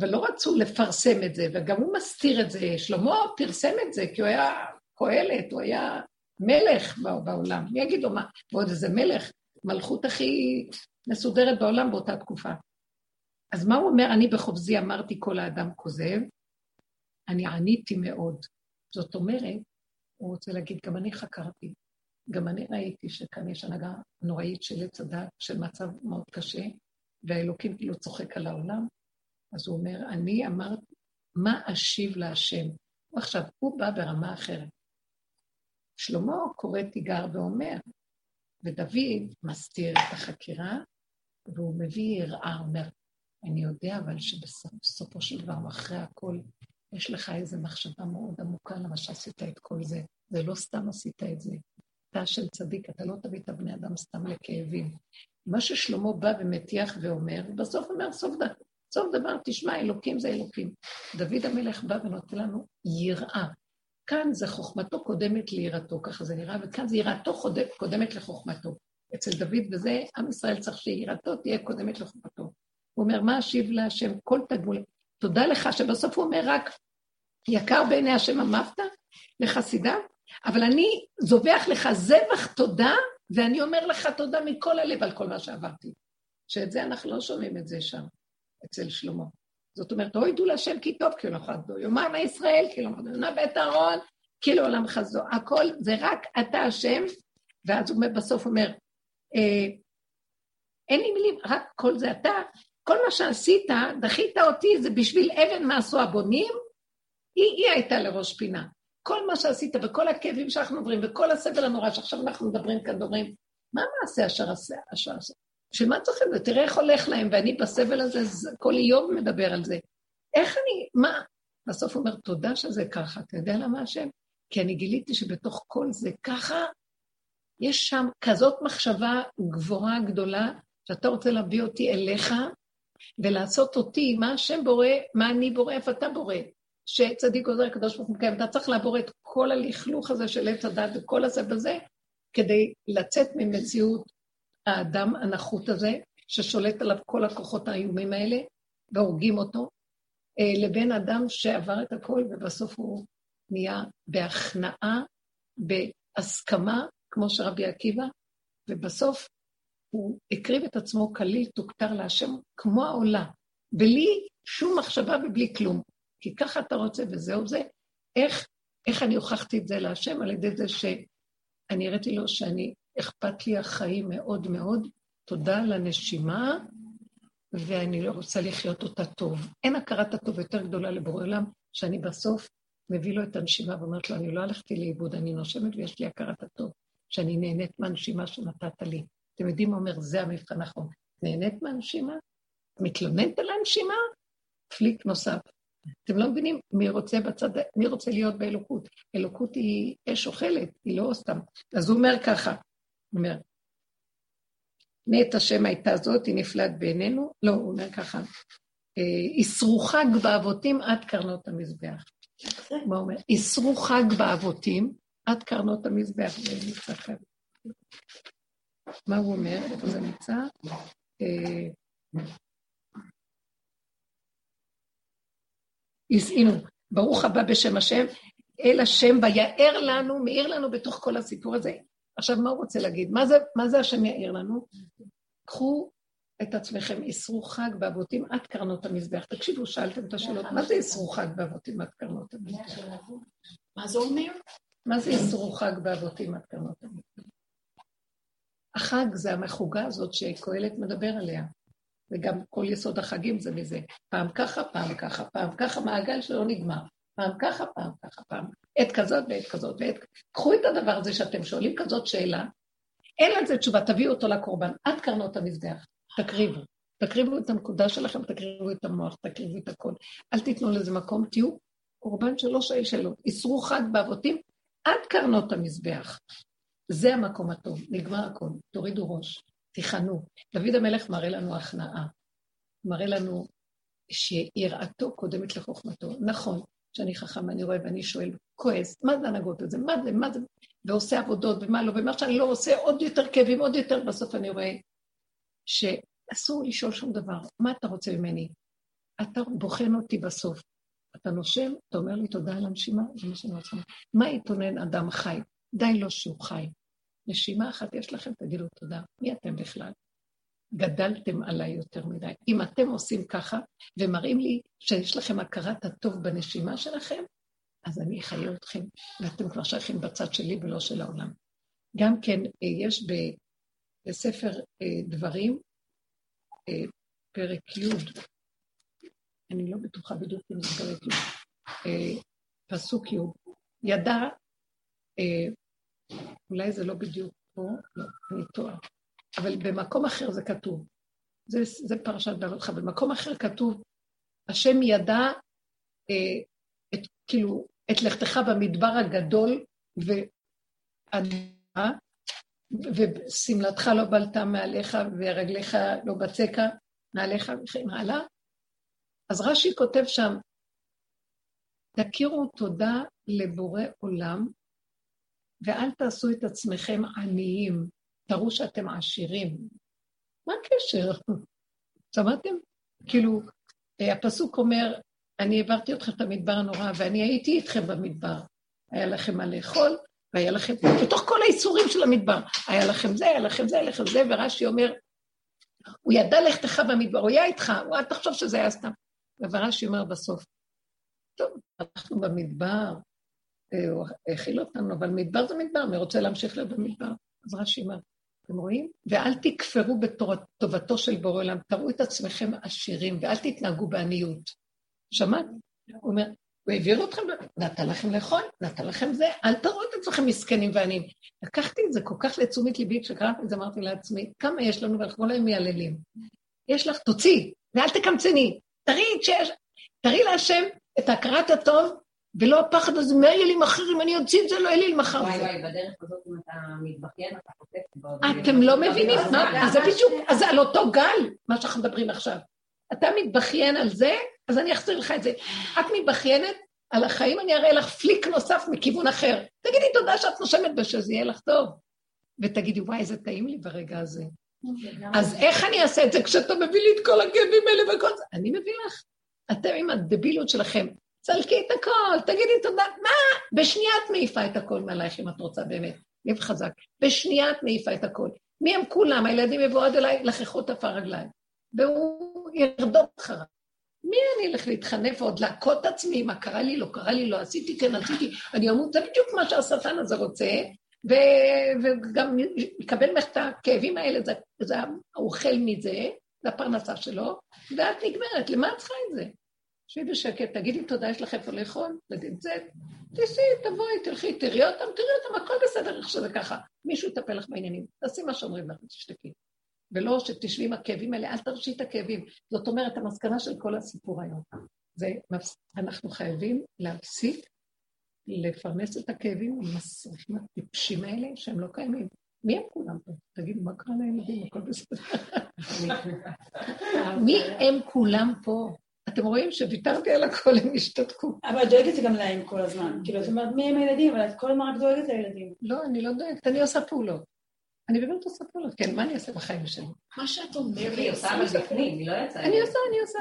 אבל לא רצו לפרסם את זה, וגם הוא מסתיר את זה. שלמה פרסם את זה, כי הוא היה קהלת, הוא היה מלך בעולם. מי יגיד לו מה? ועוד איזה מלך, מלכות הכי מסודרת בעולם באותה תקופה. אז מה הוא אומר? אני בחובזי אמרתי כל האדם כוזב, אני עניתי מאוד. זאת אומרת, הוא רוצה להגיד, גם אני חקרתי, גם אני ראיתי שכאן יש הנהגה נוראית של עץ הדת, של מצב מאוד קשה, והאלוקים כאילו צוחק על העולם. אז הוא אומר, אני אמרתי, מה אשיב להשם? עכשיו, הוא בא ברמה אחרת. שלמה קורא תיגר ואומר, ודוד מסתיר את החקירה, והוא מביא יראה, אומר, אני יודע אבל שבסופו של דבר, אחרי הכל, יש לך איזו מחשבה מאוד עמוקה למה שעשית את כל זה. זה לא סתם עשית את זה. אתה של צדיק, אתה לא תביא את הבני אדם סתם לכאבים. מה ששלמה בא ומטיח ואומר, בסוף אומר, סוף, ד... סוף דבר, תשמע, אלוקים זה אלוקים. דוד המלך בא ונותן לנו יראה. כאן זה חוכמתו קודמת ליראתו, ככה זה נראה, וכאן זה יראתו קודמת לחוכמתו. אצל דוד וזה, עם ישראל צריך שיראתו תהיה קודמת לחוכמתו. הוא אומר, מה אשיב להשם? כל תגמול. תודה לך שבסוף הוא אומר רק, יקר בעיני השם אמרת לחסידיו, אבל אני זובח לך זבח תודה, ואני אומר לך תודה מכל הלב על כל מה שעברתי. שאת זה אנחנו לא שומעים את זה שם, אצל שלמה. זאת אומרת, הוידו להשם כי טוב כי לא חדו, יאמר נא ישראל כי לא חדו, נא בית אהרון כי לעולם חזו. הכל זה רק אתה השם, ואז הוא בסוף אומר, אה, אין לי מילים, רק כל זה אתה, כל מה שעשית, דחית אותי, זה בשביל אבן מעשו הבונים, היא, היא הייתה לראש פינה. כל מה שעשית וכל הכאבים שאנחנו עוברים וכל הסבל הנורא שעכשיו אנחנו מדברים כאן, אומרים, מה מעשה אשר עשה? אשר עשה? בשביל מה צריכים את זה? תראה איך הולך להם, ואני בסבל הזה, כל יום מדבר על זה. איך אני, מה? בסוף הוא אומר, תודה שזה ככה. אתה יודע למה השם? כי אני גיליתי שבתוך כל זה ככה, יש שם כזאת מחשבה גבוהה גדולה, שאתה רוצה להביא אותי אליך ולעשות אותי, מה השם בורא, מה אני בורא, איפה אתה בורא. שצדיק עוזר הקדוש ברוך הוא מקיים, אתה צריך לעבור את כל הלכלוך הזה של עץ הדת וכל הזה בזה, כדי לצאת ממציאות האדם הנחות הזה, ששולט עליו כל הכוחות האיומים האלה, והורגים אותו, אה, לבין אדם שעבר את הכל ובסוף הוא נהיה בהכנעה, בהסכמה, כמו שרבי עקיבא, ובסוף הוא הקריב את עצמו כליל תוכתר להשם כמו העולה, בלי שום מחשבה ובלי כלום. כי ככה אתה רוצה וזהו זה. איך, איך אני הוכחתי את זה להשם? על ידי זה שאני הראיתי לו שאני, אכפת לי החיים מאוד מאוד, תודה על הנשימה, ואני לא רוצה לחיות אותה טוב. אין הכרת הטוב יותר גדולה לבורא עולם, שאני בסוף מביא לו את הנשימה ואומרת לו, אני לא הלכתי לאיבוד, אני נושמת ויש לי הכרת הטוב, שאני נהנית מהנשימה שנתת לי. אתם יודעים מה אומר, זה המבחן האחרון. נהנית מהנשימה? מתלוננת על הנשימה? פליק נוסף. אתם לא מבינים מי רוצה בצד, מי רוצה להיות באלוקות. אלוקות היא אש אוכלת, היא לא סתם. אז הוא אומר ככה, הוא אומר, מת השם הייתה זאת, היא נפלאת בעינינו. לא, הוא אומר ככה, איסרו חג באבותים עד קרנות המזבח. מה הוא אומר? איסרו חג באבותים עד קרנות המזבח. מה הוא אומר? איפה זה נמצא? אה, הנה, ברוך הבא בשם השם, אל השם ויער לנו, מאיר לנו בתוך כל הסיפור הזה. עכשיו, מה הוא רוצה להגיד? מה זה, מה זה השם יעיר לנו? קחו את עצמכם, איסרו חג באבותים עד קרנות המזבח. תקשיבו, שאלתם את השאלות, מה זה איסרו חג באבותים עד קרנות המזבח? מה זה אומר? מה זה איסרו חג באבותים עד קרנות המזבח? החג זה המחוגה הזאת שקהלת מדבר עליה. וגם כל יסוד החגים זה מזה. פעם ככה, פעם ככה, פעם ככה, מעגל שלא נגמר. פעם ככה, פעם ככה, פעם. עת כזאת ועת כזאת ועת... קחו את הדבר הזה שאתם שואלים כזאת שאלה, אין על זה תשובה, תביאו אותו לקורבן, עד קרנות המזבח, תקריבו. תקריבו את הנקודה שלכם, תקריבו את המוח, תקריבו את הכל. אל תיתנו לזה מקום, תהיו קורבן שלא שואל שאלות. איסרו חג באבותים עד קרנות המזבח. זה המקום הטוב, נגמר הכל, תורידו ראש. תיכנו. דוד המלך מראה לנו הכנעה, מראה לנו שיראתו קודמת לחוכמתו. נכון, שאני חכם, אני רואה ואני שואל, כועס, מה זה הנהגות הזה, מה זה, מה זה, ועושה עבודות ומה לא, ומה שאני לא עושה, עוד יותר כאבים, עוד יותר, בסוף אני רואה שאסור לשאול שום דבר, מה אתה רוצה ממני? אתה בוחן אותי בסוף. אתה נושם, אתה אומר לי תודה על הנשימה, זה מה שאני רוצה. מה יתונן אדם חי? די לו שהוא חי. נשימה אחת יש לכם, תגידו תודה. מי אתם בכלל? גדלתם עליי יותר מדי. אם אתם עושים ככה ומראים לי שיש לכם הכרת הטוב בנשימה שלכם, אז אני אחיה אתכם, ואתם כבר שייכים בצד שלי ולא של העולם. גם כן, אה, יש בספר אה, דברים, אה, פרק י', אני לא בטוחה בדיוק אם זה פרק י', פסוק י', ידע אולי זה לא בדיוק פה, לא, אני טועה. אבל במקום אחר זה כתוב. זה, זה פרשת בעלותך. במקום אחר כתוב, השם ידע אה, את, כאילו, את לכתך במדבר הגדול, ואדמה, ושמלתך לא בלטה מעליך, ורגליך לא בצקה מעליך, וכן הלאה. אז רש"י כותב שם, תכירו תודה לבורא עולם ואל תעשו את עצמכם עניים, תראו שאתם עשירים. מה הקשר? שמעתם? כאילו, אה, הפסוק אומר, אני העברתי אתכם את המדבר הנורא, ואני הייתי איתכם במדבר. היה לכם מה לאכול, והיה לכם, בתוך כל האיסורים של המדבר, היה לכם זה, היה לכם זה, היה לכם זה, ורש"י אומר, הוא ידע לכתך במדבר, הוא היה איתך, אל תחשוב שזה היה סתם. ורש"י אומר בסוף, טוב, אנחנו במדבר, הוא האכיל אותנו, אבל מדבר זה מדבר, מי רוצה להמשיך להיות במדבר? אז רש"י אמר, אתם רואים? ואל תכפרו בטובתו של בורא עולם, תראו את עצמכם עשירים, ואל תתנהגו בעניות. שמעת? הוא אומר, הוא העביר אתכם, נתן לכם לאכול, נתן לכם זה, אל תראו את עצמכם מסכנים ועניים. לקחתי את זה כל כך לתשומת ליבי, כשקראתי את זה אמרתי לעצמי, כמה יש לנו ואנחנו היום מייללים. יש לך, תוציאי, ואל תקמצני. תראי שיש, תראי להשם את הכרת הטוב, ולא הפחד הזה, מה יהיה לי מחר אם אני אוציא את זה, לא יהיה לי מחר. וואי וואי, בדרך הזאת אם אתה מתבכיין, אתה חוטף. אתם לא מבינים, אז זה בדיוק, אז על אותו גל, מה שאנחנו מדברים עכשיו. אתה מתבכיין על זה, אז אני אחזיר לך את זה. את מתבכיינת על החיים, אני אראה לך פליק נוסף מכיוון אחר. תגידי תודה שאת נושמת בשזה יהיה לך טוב. ותגידי, וואי, איזה טעים לי ברגע הזה. אז איך אני אעשה את זה כשאתה מביא לי את כל הכאבים האלה וכל זה? אני מביא לך. אתם עם הדביליות שלכם, צלקי את הכל, תגידי תודה. מה? בשנייה את מעיפה את הכל מעלייך אם את רוצה באמת. לב חזק. בשנייה את מעיפה את הכל. מי הם כולם? הילדים יבואו עד אליי, לחכו את עפר רגליים. והוא ירדום אחריו. מי אני אלך להתחנף ועוד להכות את עצמי, מה קרה לי, לא קרה לי, לא עשיתי, כן עשיתי, אני אמות, זה בדיוק מה שהשטן הזה רוצה, ו- וגם יקבל ממך את הכאבים האלה, זה, זה האוכל מזה, זה הפרנסה שלו, ואת נגמרת, למה את צריכה את זה? שבי בשקט, תגידי תודה, יש לך איפה לאכול, ותמצאת, תיסעי, תבואי, תלכי, תראי אותם, תראי אותם, הכל בסדר איך שזה ככה. מישהו יטפל לך בעניינים, תעשי מה שאומרים לך, תשתקי. ולא שתשבי עם הכאבים האלה, אל תרשי את הכאבים. זאת אומרת, המסקנה של כל הסיפור היום. זה, אנחנו חייבים להפסיק לפרנס את הכאבים עם המסריחים הטיפשים האלה, שהם לא קיימים. מי הם כולם פה? תגידו, מה קרה לילדים? הכל בסדר. מי הם כולם פה? אתם רואים שוויתרתי על הכל, הם השתתקו. אבל את דואגת גם להם כל הזמן. כאילו, את אומרת, מי הם הילדים? אבל את כל הזמן רק דואגת לילדים. לא, אני לא דואגת, אני עושה פעולות. אני באמת עושה פעולות, כן, מה אני אעשה בחיים שלי? מה שאת אומרת, היא עושה אבל בפנים, היא לא יצאה. אני עושה, אני עושה.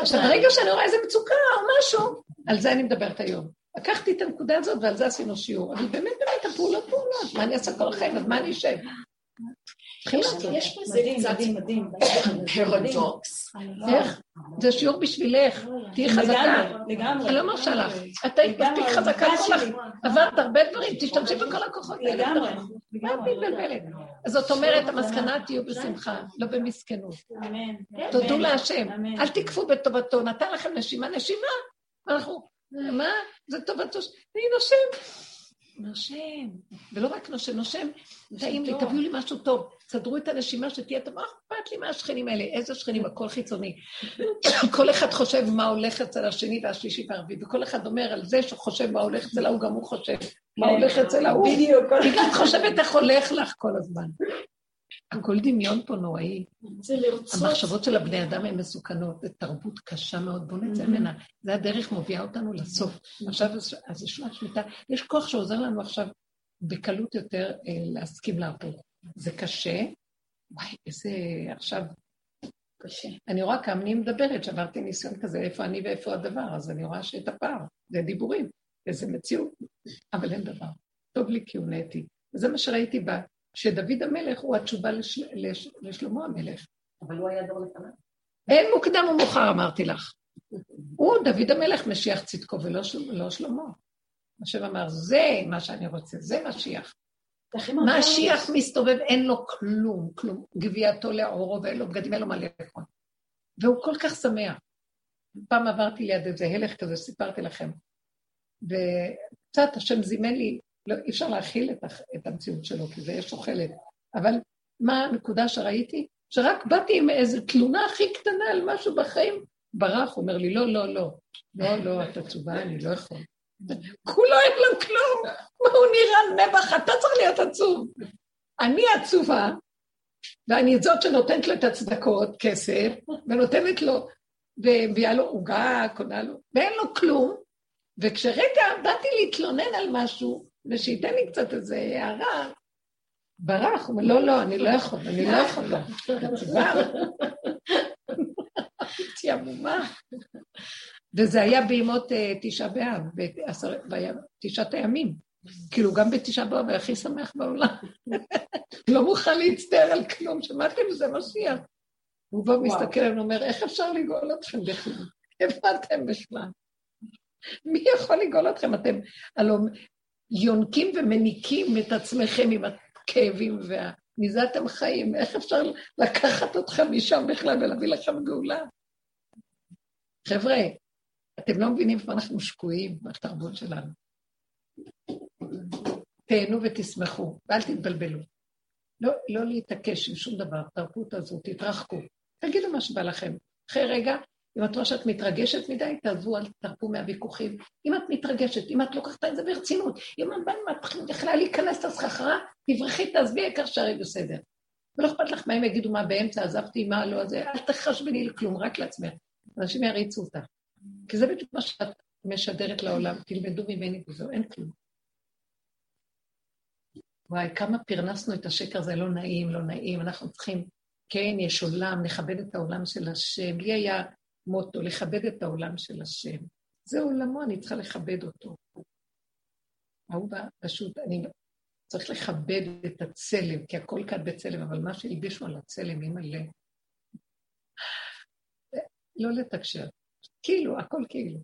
עכשיו, ברגע שאני רואה איזה מצוקה או משהו, על זה אני מדברת היום. לקחתי את הנקודה הזאת ועל זה עשינו שיעור. אבל באמת, באמת, הפעולות פעולות. מה אני אעשה כל החיים? אז מה אני אשב? יש בזה קצת פרדוקס. איך? זה שיעור בשבילך, תהיי חזקה. לגמרי. אני לא מרשה לך. את היית מספיק חזקה כולך, עברת הרבה דברים, תשתמשי בכל הכוחות האלה. לגמרי. מה את מתבלבלת? אז זאת אומרת, המסקנה תהיו בשמחה, לא במסכנות. אמן. תודו להשם. אל תקפו בטובתו, נתן לכם נשימה, נשימה. אנחנו, מה? זה טובתו, אני נושם. נושם, ולא רק נושם, נושם, טעים לי, תביאו לי משהו טוב, סדרו את הנשימה שתהיה טוב, מה אכפת לי מהשכנים האלה? איזה שכנים? הכל חיצוני. כל אחד חושב מה הולך אצל השני והשלישי והרביעי, וכל אחד אומר על זה שחושב מה הולך אצל ההוא, גם הוא חושב מה הולך אצל ההוא. בדיוק. היא גם חושבת איך הולך לך כל הזמן. הכל דמיון פה נוראי. זה לרצות. המחשבות של הבני אדם הן מסוכנות, זו תרבות קשה מאוד, בואו נצא ממנה. זה הדרך מובילה אותנו לסוף. עכשיו, אז זה שנת שמיטה. יש כוח שעוזר לנו עכשיו בקלות יותר אה, להסכים להרפות. זה קשה. וואי, איזה... עכשיו... קשה. אני רואה כמה אני מדברת, שעברתי ניסיון כזה, איפה אני ואיפה הדבר, אז אני רואה שאת הפער, זה דיבורים, וזה מציאות, אבל אין דבר. טוב לי כי הוא נהייתי. וזה מה שראיתי בה, שדוד המלך הוא התשובה לש... לש... לשלמה המלך. אבל הוא היה דור לפניו. אין מוקדם ומאוחר, אמרתי לך. הוא, דוד המלך, משיח צדקו ולא של... לא שלמה. השם אמר, זה מה שאני רוצה, זה משיח. משיח מסתובב, אין לו כלום, כלום. גווייתו לעורו ואין לו בגדים, אין לו מה לאכול. והוא כל כך שמח. פעם עברתי ליד איזה הלך כזה, סיפרתי לכם. וקצת השם זימן לי, לא, אי אפשר להכיל את, את המציאות שלו, כי זה יש אוכלת. אבל מה הנקודה שראיתי? שרק באתי עם איזו תלונה הכי קטנה על משהו בחיים, ברח, אומר לי, לא, לא, לא. לא, לא, את עצובה, אני לא יכול. כולו אין לו כלום. מה הוא נראה נבח, אתה צריך להיות עצוב. אני עצובה, ואני זאת שנותנת לו את הצדקות, כסף, ונותנת לו, ומביאה לו עוגה, קונה לו, ואין לו כלום. וכשרגע באתי להתלונן על משהו, ושייתן לי קצת איזו הערה, ברח, הוא אומר, לא, לא, אני לא יכול, אני לא יכול, לא. עצובה. הייתי עמומה. וזה היה בימות אה, תשעה באב, בעשר- בים- תשעת הימים. כאילו, גם בתשעה באב היה הכי שמח בעולם. לא מוכן להצטער על כלום, שמעתם? זה משיח. הוא בא מסתכל עלינו ואומר, איך אפשר לגאול אתכם בכלל? איפה אתם בכלל? מי יכול לגאול אתכם? אתם הלוא יונקים ומניקים את עצמכם עם הכאבים וה... מזה אתם חיים, איך אפשר לקחת אתכם משם בכלל ולהביא לכם גאולה? חבר'ה, אתם לא מבינים איפה אנחנו שקועים בתרבות שלנו. תהנו ותשמחו, ואל תתבלבלו. לא, לא להתעקש עם שום דבר, תרבות הזאת, תתרחקו. תגידו מה שבא לכם. אחרי רגע, אם את רואה שאת מתרגשת מדי, תעזבו, אל תרפו מהוויכוחים. אם את מתרגשת, אם את לוקחת את זה ברצינות, אם את יכולה להיכנס לסחרחרה, תברחי, תעזבי, העיקר שהרי בסדר. ולא אכפת לך מה הם יגידו, מה באמצע, עזבתי, מה לא, זה, אל תחשבני לכלום, רק לעצמך. אנשים יריצו אותך. כי זה בדיוק מה שאת משדרת לעולם, תלמדו ממני וזהו, אין כלום. וואי, כמה פרנסנו את השקר הזה, לא נעים, לא נעים, אנחנו צריכים, כן, יש עולם, נכבד את העולם של השם. לי היה מוטו, לכבד את העולם של השם. זה עולמו, אני צריכה לכבד אותו. ההוא פשוט, אני צריך לכבד את הצלם, כי הכל כאן בצלם, אבל מה שהלבישו על הצלם, היא מלא. לא לתקשר. כאילו, הכל כאילו.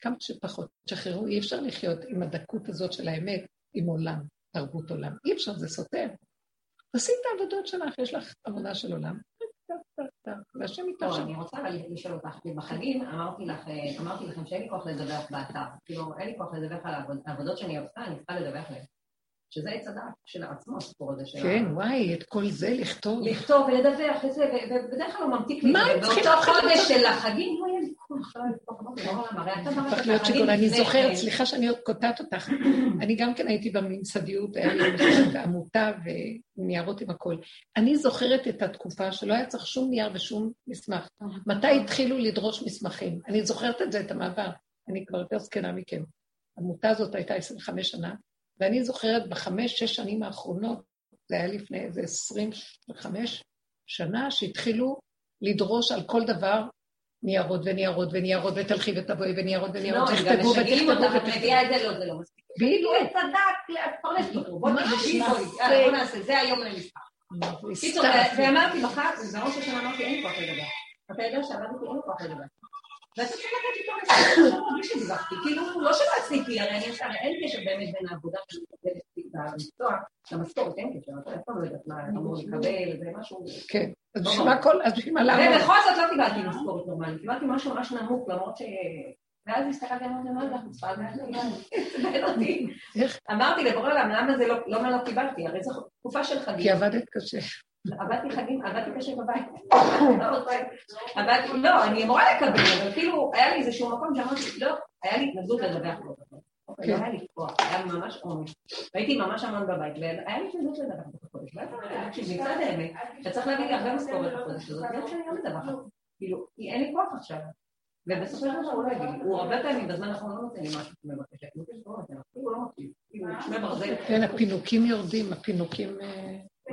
כמה שפחות תשחררו, אי אפשר לחיות עם הדקות הזאת של האמת, עם עולם, תרבות עולם. אי אפשר, זה סותר. תעשי את העבודות שלך, יש לך עבודה של עולם. והשם איתך. אני רוצה לשאול אותך, בחגים אמרתי לכם שאין לי כוח לדווח באתר. כאילו, אין לי כוח לדווח על העבודות שאני עושה, אני צריכה לדווח עליהן. שזה עץ הדעת של עצמו, הסיפור הזה של... כן, וואי, את כל זה לכתוב. לכתוב ולדווח ובדרך כלל הוא ממתיק לי. מה הם צריכים באותו חודש של החגים, כוח, צריך להיות שיכון. אני זוכרת, סליחה שאני עוד קוטעת אותך, אני גם כן הייתי בממסדיות, היה לי עמותה וניירות עם הכל. אני זוכרת את התקופה שלא היה צריך שום נייר ושום מסמך. מתי התחילו לדרוש מסמכים? אני זוכרת את זה, את המעבר. אני כבר יותר זקנה מכם. העמותה הזאת הייתה 25 שנה, ואני זוכרת בחמש, שש שנים האחרונות, זה היה לפני איזה עשרים וחמש שנה, שהתחילו לדרוש על כל דבר ניירות וניירות וניירות, ותלכי ותבואי וניירות וניירות, ותכתבו ותכתבו. לא, גם משגעים אותך, את מביאה את זה, לא, זה לא מספיק. בדיוק. את הדק, לפרנס אותו, בוא נעשה, זה היום למשפחה. קיצור, ואמרתי לך, בראש השנה אמרתי, אין לי כוח לדבר. אתה יודע שעבדתי, אין לי כוח לדבר. ואתה צריך לתת איתו לסדר, בלי שדיווחתי, כאילו, לא שלא עשיתי, הרי אני עושה, אין קשר באמת בין העבודה מקבלת במקצוע למשכורת, אין קשר, אתה לא יודעת מה אמור לקבל, זה משהו... כן, אז בשביל מה כל, אז בשביל מה למה? ובכל זאת לא קיבלתי משכורת נורמלית, קיבלתי משהו ממש נמוך, למרות ש... ואז הסתכלתי, אמרתי, מה זה החוצפה הזאת? אמרתי לבורא עולם, למה זה לא, למה לא קיבלתי? הרי זו תקופה של חגים. כי עבדת קשה. עבדתי חגים, עבדתי קשה בבית. עבדתי, לא, אני אמורה לקבל, אבל כאילו, היה לי איזשהו מקום שאמרתי, לא, היה לי התנגדות לדווח לו. לא היה לי כוח, היה ממש עומס. והייתי ממש המון בבית, והיה לי לדווח לו בחודש. תקשיב, מצד האמת, אתה צריך להביא לי הרבה משכורת בחודש הזאת, גם שאני לא מדווחת. כאילו, אין לי כוח עכשיו. ובסופו של דבר הוא לא יגיד הוא הרבה פעמים בזמן האחרון לא נותן לי משהו מבקש, הוא לא מקשיב, כאילו, שמי ברזל. כן, הפינוקים יורדים, הפינוקים...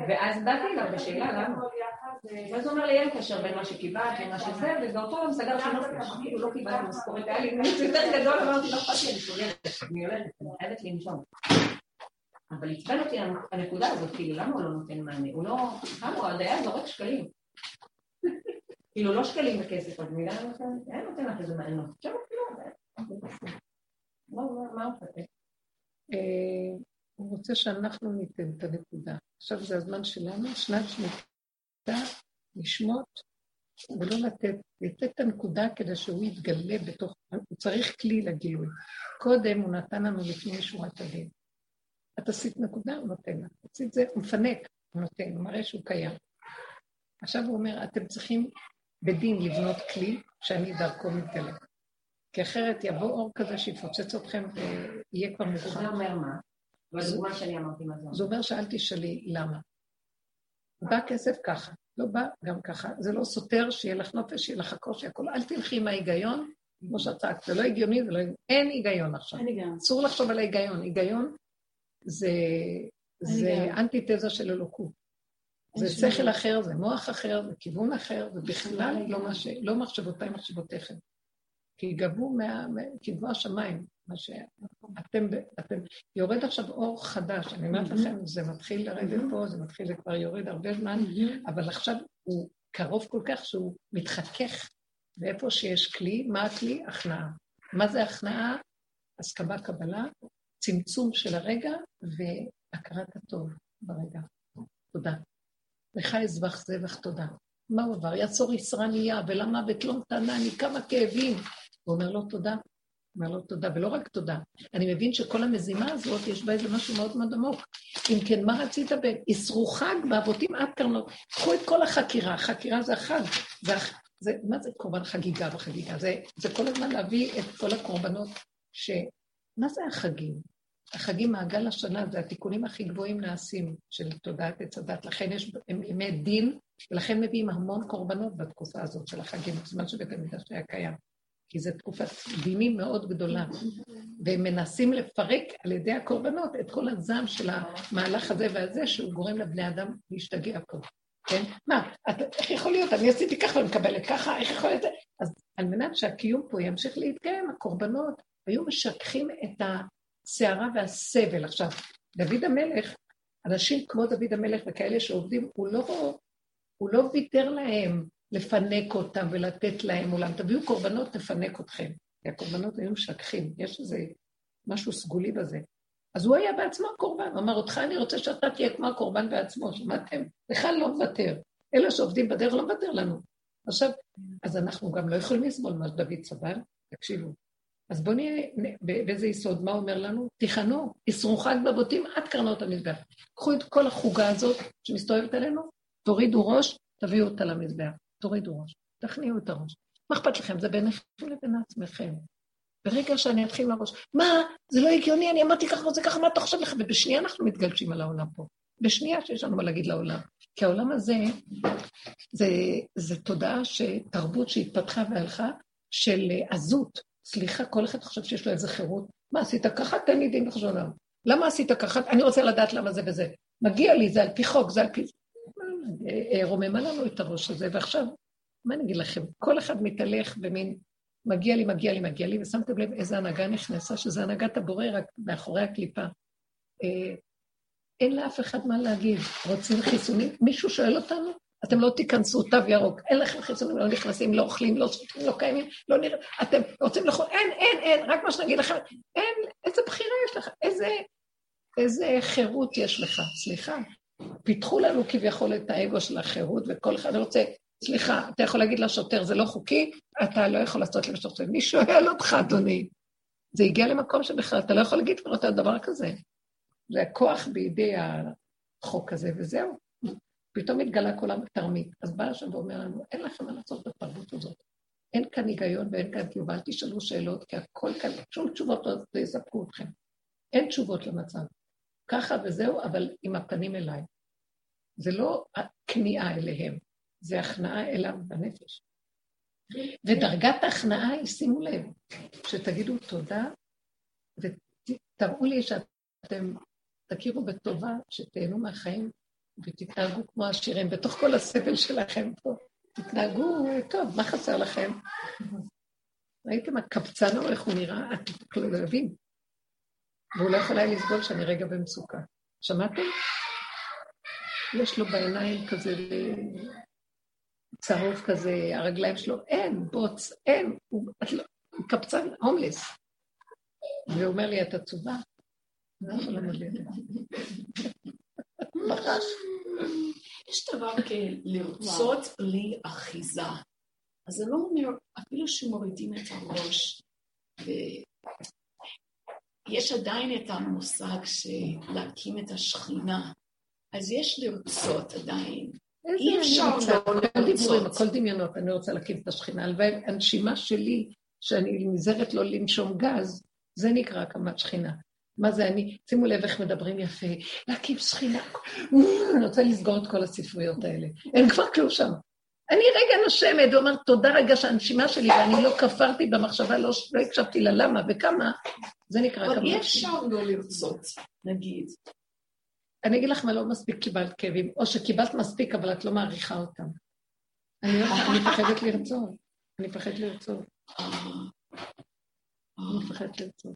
ואז באתי אליו בשאלה למה. ואז הוא אומר לי, אין קשר בין מה שקיבלת למה שזה, ובאותו יום סגרתי נופש, כאילו לא קיבלתי משכורת, היה לי מיץ יותר גדול, אמרתי, לא אכפת לי, אני שוללת, אני הולכת, אני חייבת לנשום. אבל עצבן אותי הנקודה הזאת, כאילו, למה הוא לא נותן מענה? הוא לא, כמה הוא היה זורק שקלים. כאילו, לא שקלים בכסף, אז מילה אין נותן לך איזה מענה. עכשיו, כאילו, מה הוא חושב? הוא רוצה שאנחנו ניתן את הנקודה. עכשיו זה הזמן שלנו, שנת שמיטה, לשמוט ולא לתת, לתת את הנקודה כדי שהוא יתגלה בתוך, הוא צריך כלי לגילוי. קודם הוא נתן לנו לפני שורת הדין. את עשית נקודה, הוא נותן לך. עשית זה, הוא מפנק, הוא נותן, הוא מראה שהוא קיים. עכשיו הוא אומר, אתם צריכים בדין לבנות כלי שאני דרכו מתגלה. כי אחרת יבוא אור כזה שיפוצץ אתכם ויהיה כבר מאוחר. זה אומר מה? בדוגמה שאני אמרתי מה זה זה אומר שאל תשאלי למה. בא כסף ככה, לא בא גם ככה. זה לא סותר שיהיה לך נופש, שיהיה לך קושי, הכול. אל תלכי עם ההיגיון, כמו שאת צעקת, זה לא הגיוני, זה לא... אין היגיון עכשיו. אין היגיון. אסור לחשוב על ההיגיון. היגיון זה, זה אנטיתזה של אלוקות. זה שכל אחר, זה מוח אחר, זה כיוון אחר, זה בכלל לא, מש... לא מחשבותיי מחשבותיכם. כי גבו מה... כי גבו השמיים. מה שאתם, אתם, יורד עכשיו אור חדש, אני אומרת לכם, זה מתחיל לרדת פה, זה מתחיל, זה כבר יורד הרבה זמן, אבל עכשיו הוא קרוב כל כך שהוא מתחכך, ואיפה שיש כלי, מה הכלי? הכנעה. מה זה הכנעה? הסכמה, קבלה, צמצום של הרגע והכרת הטוב ברגע. תודה. לך אזבח זבח תודה. מה הוא עבר? יצור ישרה נהיה, ולמוות לא נתנני, כמה כאבים, הוא אומר לו תודה. אומר לו תודה, ולא רק תודה. אני מבין שכל המזימה הזאת, יש בה איזה משהו מאוד מאוד עמוק. אם כן, מה רצית ב... איסרו חג באבותים עד קרנות. קחו את כל החקירה, חקירה זה החג. זה, זה, מה זה קורבן חגיגה וחגיגה? זה, זה כל הזמן להביא את כל הקורבנות ש... מה זה החגים? החגים מעגל השנה זה התיקונים הכי גבוהים נעשים של תודעת עץ הדת. לכן יש ימי דין, ולכן מביאים המון קורבנות בתקופה הזאת של החגים, בזמן שבית המקדש היה קיים. כי זו תקופת דינים מאוד גדולה, והם מנסים לפרק על ידי הקורבנות את כל הזעם של המהלך הזה והזה, שהוא גורם לבני אדם להשתגע פה. כן? מה, את, איך יכול להיות? אני עשיתי ככה ומקבלת ככה, איך יכול להיות? אז על מנת שהקיום פה ימשיך להתקיים, הקורבנות היו משככים את הסערה והסבל. עכשיו, דוד המלך, אנשים כמו דוד המלך וכאלה שעובדים, הוא לא, הוא לא ויתר להם לפנק אותם ולתת להם עולם. תביאו קורבנות, תפנק אתכם. כי הקורבנות היו משככים, יש איזה משהו סגולי בזה. אז הוא היה בעצמו קורבן, הוא אמר, אותך אני רוצה שאתה תהיה כמו הקורבן בעצמו, שמעתם? לך לא מוותר. אלה שעובדים בדרך לא מוותר לנו. עכשיו, אז אנחנו גם לא יכולים לסבול מה שדוד סבל, תקשיבו. אז בואו נהיה באיזה יסוד, מה אומר לנו? תיכנו, אסרו חג בבוטים עד קרנות המזבח. קחו את כל החוגה הזאת שמסתובבת עלינו, תורידו ראש, תביאו אותה למזבח. תורידו ראש, תכניעו את הראש. מה אכפת לכם? זה ביניכם לבין עצמכם. ברגע שאני אתחיל לראש, מה, זה לא הגיוני, אני אמרתי ככה וזה ככה, מה אתה חושב לך? ובשנייה אנחנו מתגלשים על העולם פה. בשנייה שיש לנו מה להגיד לעולם. כי העולם הזה, זה, זה תודעה, תרבות שהתפתחה והלכה, של עזות. סליחה, כל אחד חושב שיש לו איזה חירות. מה עשית ככה? תן לי דין וחשבון. למה עשית ככה? אני רוצה לדעת למה זה וזה. מגיע לי, זה על פי חוק, זה על פי... אה, אה, רוממה לנו את הראש הזה, ועכשיו, מה אני אגיד לכם? כל אחד מתהלך במין, מגיע לי, מגיע לי, מגיע לי, ושמתם לב איזה הנהגה נכנסה, שזה הנהגת הבורא רק מאחורי הקליפה. אה, אין לאף אחד מה להגיד. רוצים חיסונים? מישהו שואל אותנו? אתם לא תיכנסו, תו ירוק, אין לכם חיסונים, לא נכנסים, לא אוכלים, לא שותים, לא קיימים, לא נראה, אתם רוצים לאכול, אין, אין, אין, רק מה שנגיד לכם, אין, איזה בחירה יש לך, איזה, איזה חירות יש לך, סליחה. פיתחו לנו כביכול את האגו של החירות, וכל אחד רוצה, סליחה, אתה יכול להגיד לשוטר, זה לא חוקי, אתה לא יכול לעשות למה שאתה. מי שואל אותך, אדוני? זה הגיע למקום שבכלל אתה לא יכול להגיד כבר את הדבר כזה. זה הכוח בידי החוק הזה, וזהו. פתאום התגלה כל התרמית. אז בא השם ואומר לנו, אין לכם מה לעשות בתרבות הזאת. אין כאן היגיון ואין כאן קיום, אל תשאלו שאלות, כי הכל כאן, שום תשובות לא יספקו אתכם. אין תשובות למצב. ככה וזהו, אבל עם הפנים אליי. זה לא הכניעה אליהם, זה הכנעה אליו בנפש. ודרגת ההכנעה היא, שימו לב, שתגידו תודה ותראו לי שאתם תכירו בטובה, שתהנו מהחיים ותתנהגו כמו עשירים. בתוך כל הסבל שלכם פה, תתנהגו טוב, מה חסר לכם? ראיתם הקבצן או איך הוא נראה? אתם לא יודעים. והוא לא יכול היה לסבול שאני רגע במצוקה. שמעתם? יש לו בעיניים כזה צהוב כזה, הרגליים שלו, אין, בוץ, אין, הוא, לא, קפצן הומלס. והוא אומר לי, את עצובה? לא יכולה לדעת. ממש. יש דבר כלרצות בלי אחיזה. אז זה לא אומר, אפילו שמורידים את הראש, ויש עדיין את המושג של להקים את השכינה. אז יש לרצות עדיין. אי אפשר לא לרצות. הכל דמיונות, אני רוצה להקים את השכינה. הלוואי, הנשימה שלי, שאני נזהרת לא לנשום גז, זה נקרא הקמת שכינה. מה זה אני? שימו לב איך מדברים יפה, להקים שכינה. אני רוצה לסגור את כל הספריות האלה. אין כבר כלום שם. אני רגע נושמת ואומרת, תודה רגע שהנשימה שלי, ואני לא כפרתי במחשבה, לא, לא הקשבתי לה למה וכמה, זה נקרא כמה. אבל אי אפשר לא לרצות, נגיד. אני אגיד לך מה לא מספיק קיבלת כאבים, או שקיבלת מספיק אבל את לא מעריכה אותם. אני מפחדת לרצות, אני מפחדת לרצות. אני מפחדת לרצות.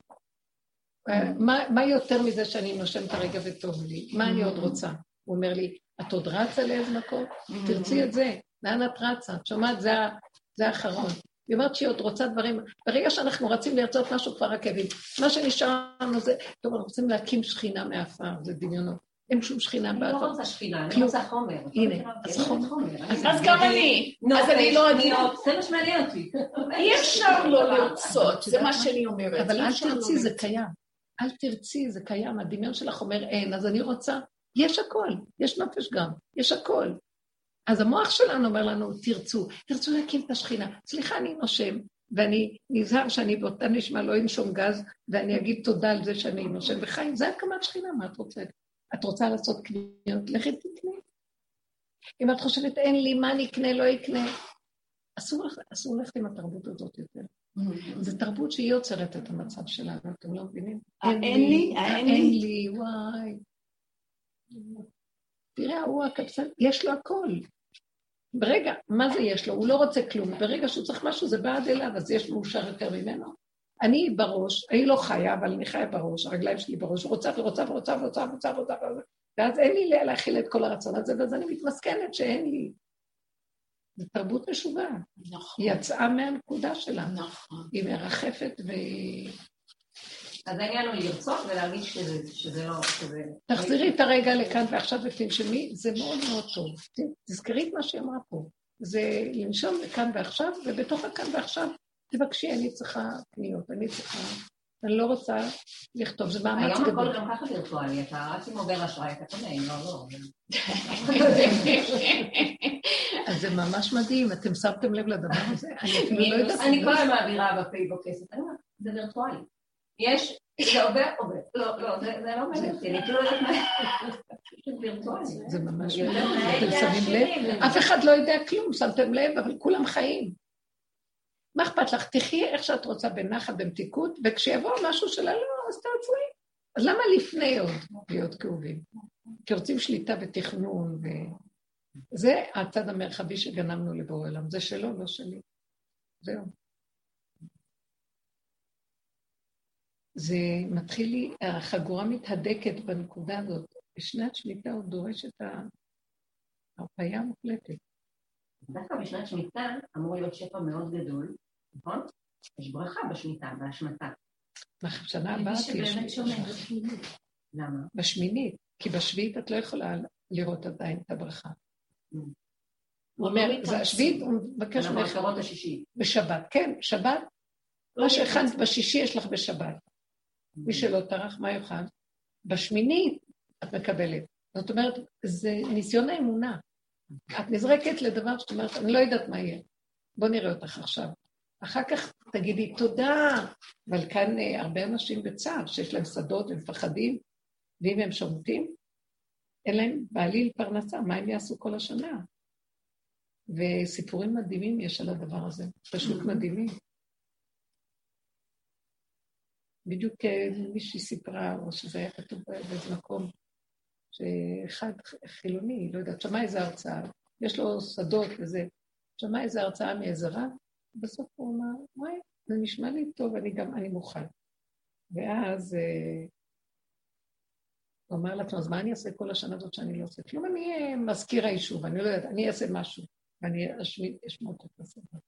מה יותר מזה שאני נושמת הרגע וטוב לי? מה אני עוד רוצה? הוא אומר לי, את עוד רצה לאיזה מקום? תרצי את זה. לאן את רצה? את שומעת? זה האחרון. היא אומרת שהיא עוד רוצה דברים, ברגע שאנחנו רצים לרצות משהו כבר הכאבים. מה שנשאר לנו זה, טוב, אנחנו רוצים להקים שכינה מעפר, זה דמיונות. אין שום שכינה באדום. אני לא רוצה שכינה, אני רוצה חומר. הנה, אז חומר. אז גם אני. אז אני לא אגיד. זה מה שמעניין אותי. אי אפשר לא לרצות, זה מה שאני אומרת. אבל אל תרצי, זה קיים. אל תרצי, זה קיים. הדמיון שלך אומר אין, אז אני רוצה. יש הכל, יש נפש גם, יש הכל. אז המוח שלנו אומר לנו, תרצו, תרצו להקים את השכינה. סליחה, אני נושם, ואני נזהר שאני באותה נשמע לא אנשום גז, ואני אגיד תודה על זה שאני נושם וחיים. זה הקמת שכינה, מה את רוצה? את רוצה לעשות קניות? לכי תקנה. אם את חושבת, אין לי, מה אני אקנה, לא אקנה. אסור, אסור ללכת עם התרבות הזאת יותר. Mm-hmm. זו תרבות שהיא יוצרת את המצב שלנו, אתם לא מבינים? אין לי, אין לי, וואי. תראה, ההוא הקפסן, יש לו הכל. ברגע, מה זה יש לו? הוא לא רוצה כלום. ברגע שהוא צריך משהו, זה בא עד אליו, אז יש מאושר יותר ממנו. אני בראש, אני לא חיה, אבל אני חיה בראש, הרגליים שלי בראש, רוצה ורוצה ורוצה ורוצה ורוצה ורוצה ורוצה, ואז אין לי להכיל את כל הרצון הזה, ואז אני מתמסכנת שאין לי. זו תרבות משוגעת. נכון. היא יצאה מהנקודה שלה. נכון. היא מרחפת והיא... אז העניין הוא לרצות ולהרגיש שזה, שזה לא... שזה... תחזירי את הרגע לכאן ועכשיו ותנשמי, זה מאוד מאוד טוב. תזכרי את מה שהיא אמרה פה. זה לנשום לכאן ועכשיו, ובתוך הכאן ועכשיו תבקשי, אני צריכה קניות, אני צריכה... אני לא רוצה לכתוב, זה מאמץ גדול. היום הכל גם ככה וירטואלי, אתה רק עם עובר אשראי, אתה קונה, אם לא, לא. אז זה ממש מדהים, אתם שמתם לב לדבר הזה? אני לא יודעת. אני כל הזמן מעבירה בפייבוק כסף, זה וירטואלי. יש, זה עובר, עובר. לא, לא, זה לא מעניין אותי, אני כאילו לא יודעת מה... זה ממש מעניין, אתם שמים לב? אף אחד לא יודע כלום, שמתם לב, אבל כולם חיים. מה אכפת לך? תחי איך שאת רוצה בנחת, במתיקות, וכשיבוא משהו שלה, לא, אז תעצרי. אז למה לפני עוד להיות כאובים? כי רוצים שליטה ותכנון, וזה הצד המרחבי שגנבנו לבורא עולם. זה שלו, לא שלי. זהו. זה מתחיל לי, החגורה מתהדקת בנקודה הזאת. בשנת שמיטה הוא דורש את ההרפאיה המוחלטת. דווקא בשנת שמיטה אמור להיות שפע מאוד גדול, נכון? יש ברכה בשמיטה, בהשמטה. בשנה הבאה תהיה שמינית. למה? בשמינית, כי בשביעית את לא יכולה לראות עדיין את הברכה. הוא אומר, זה השביעית, הוא מבקש ממך... בשבת, כן, שבת. מה שהכנת בשישי יש לך בשבת. מי שלא טרח, מה יאכל? בשמינית את מקבלת. זאת אומרת, זה ניסיון האמונה. את נזרקת לדבר שאת אומרת, אני לא יודעת מה יהיה. בוא נראה אותך עכשיו. אחר כך תגידי תודה, אבל כאן אה, הרבה אנשים בצער, שיש להם שדות ומפחדים, ואם הם שומטים, אין להם בעליל פרנסה, מה הם יעשו כל השנה? וסיפורים מדהימים יש על הדבר הזה, פשוט מדהימים. בדיוק אה, מישהי סיפרה, או שזה היה כתוב באיזה מקום, שאחד חילוני, לא יודעת, שמע איזה הרצאה, יש לו שדות וזה, שמע איזה הרצאה מאיזה רב, בסוף הוא אמר, וואי, זה נשמע לי טוב, אני גם, אני מוכן. ואז אה, הוא אמר לעצמו, אז מה אני אעשה כל השנה הזאת שאני לא עושה כלום? אני אהיה מזכיר היישוב, אני לא יודעת, אני אעשה משהו, ואני אשמע את הסדר.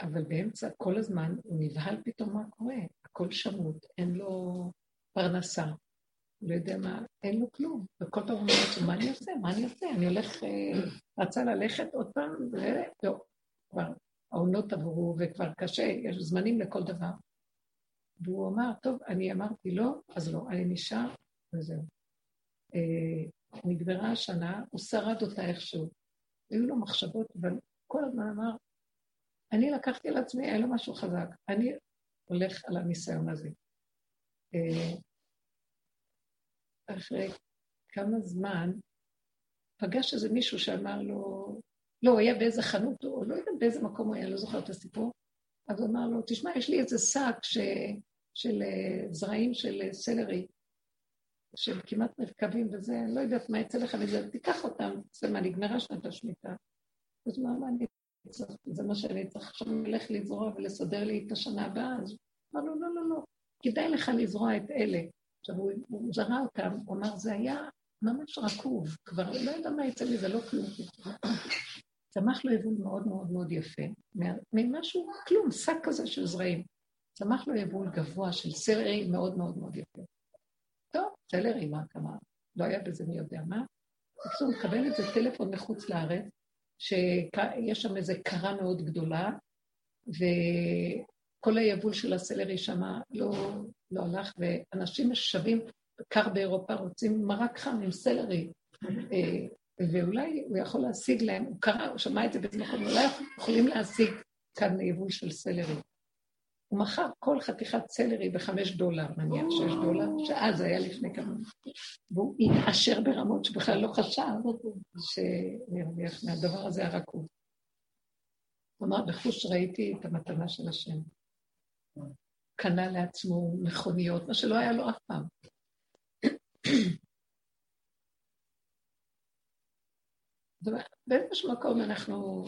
אבל באמצע, כל הזמן, הוא נבהל פתאום מה קורה. הכל שמות, אין לו פרנסה, לא יודע מה, אין לו כלום. וכל פעם הוא אומר לעצמו, מה אני עושה? מה אני עושה? אני הולך, אה, רצה ללכת עוד פעם, ולא, כבר העונות עברו וכבר קשה, יש זמנים לכל דבר. והוא אמר, טוב, אני אמרתי לא, אז לא, אני נשאר, וזהו. אה, נגמרה השנה, הוא שרד אותה איכשהו. היו לו מחשבות, אבל כל הזמן אמר, אני לקחתי על עצמי, היה לו משהו חזק. אני הולך על הניסיון הזה. אה, אחרי כמה זמן פגש איזה מישהו שאמר לו, לא, הוא היה באיזה חנות, או לא יודעת באיזה מקום הוא היה, לא זוכר את הסיפור, אז הוא אמר לו, תשמע, יש לי איזה שק ש... של אה, זרעים של אה, סלרי, שהם כמעט מרכבים וזה, אני לא יודעת מה יצא לך מזה, תיקח אותם, זה מה, נגמרה שנת השמיטה. אז מה, מה אני צריך, זה מה שאני צריך עכשיו ללכת לזרוע ולסדר לי את השנה הבאה, אז אמר לו, לא, לא, לא, כדאי לך לזרוע את אלה. עכשיו, הוא, הוא זרע אותם, הוא אמר, זה היה ממש רקוב, כבר לא יודע מה יצא מזה, לא כלום. צמח לו יבול מאוד מאוד מאוד יפה, ממשהו, כלום, שק כזה של זרעים. צמח לו יבול גבוה של סלרי מאוד מאוד מאוד יפה. טוב, סלרי, מה כמה? לא היה בזה מי יודע מה. בקיצור, מקבל איזה טלפון מחוץ לארץ, שיש שם איזה קרה מאוד גדולה, וכל היבול של הסלרי שם לא, לא הלך, ואנשים שווים, קר באירופה, רוצים מרק חם עם סלרי. ואולי הוא יכול להשיג להם, הוא קרא, הוא שמע את זה באיזה מקום, אולי יכולים להשיג כאן יבול של סלרי. הוא מכר כל חתיכת סלרי בחמש דולר, נניח שש דולר, שאז היה לפני כמה... והוא התעשר ברמות שבכלל לא חשב שנרוויח מהדבר הזה הרכוב. הוא אמר, בחוש ראיתי את המתנה של השם. קנה לעצמו מכוניות, מה שלא היה לו אף פעם. באיזשהו מקום אנחנו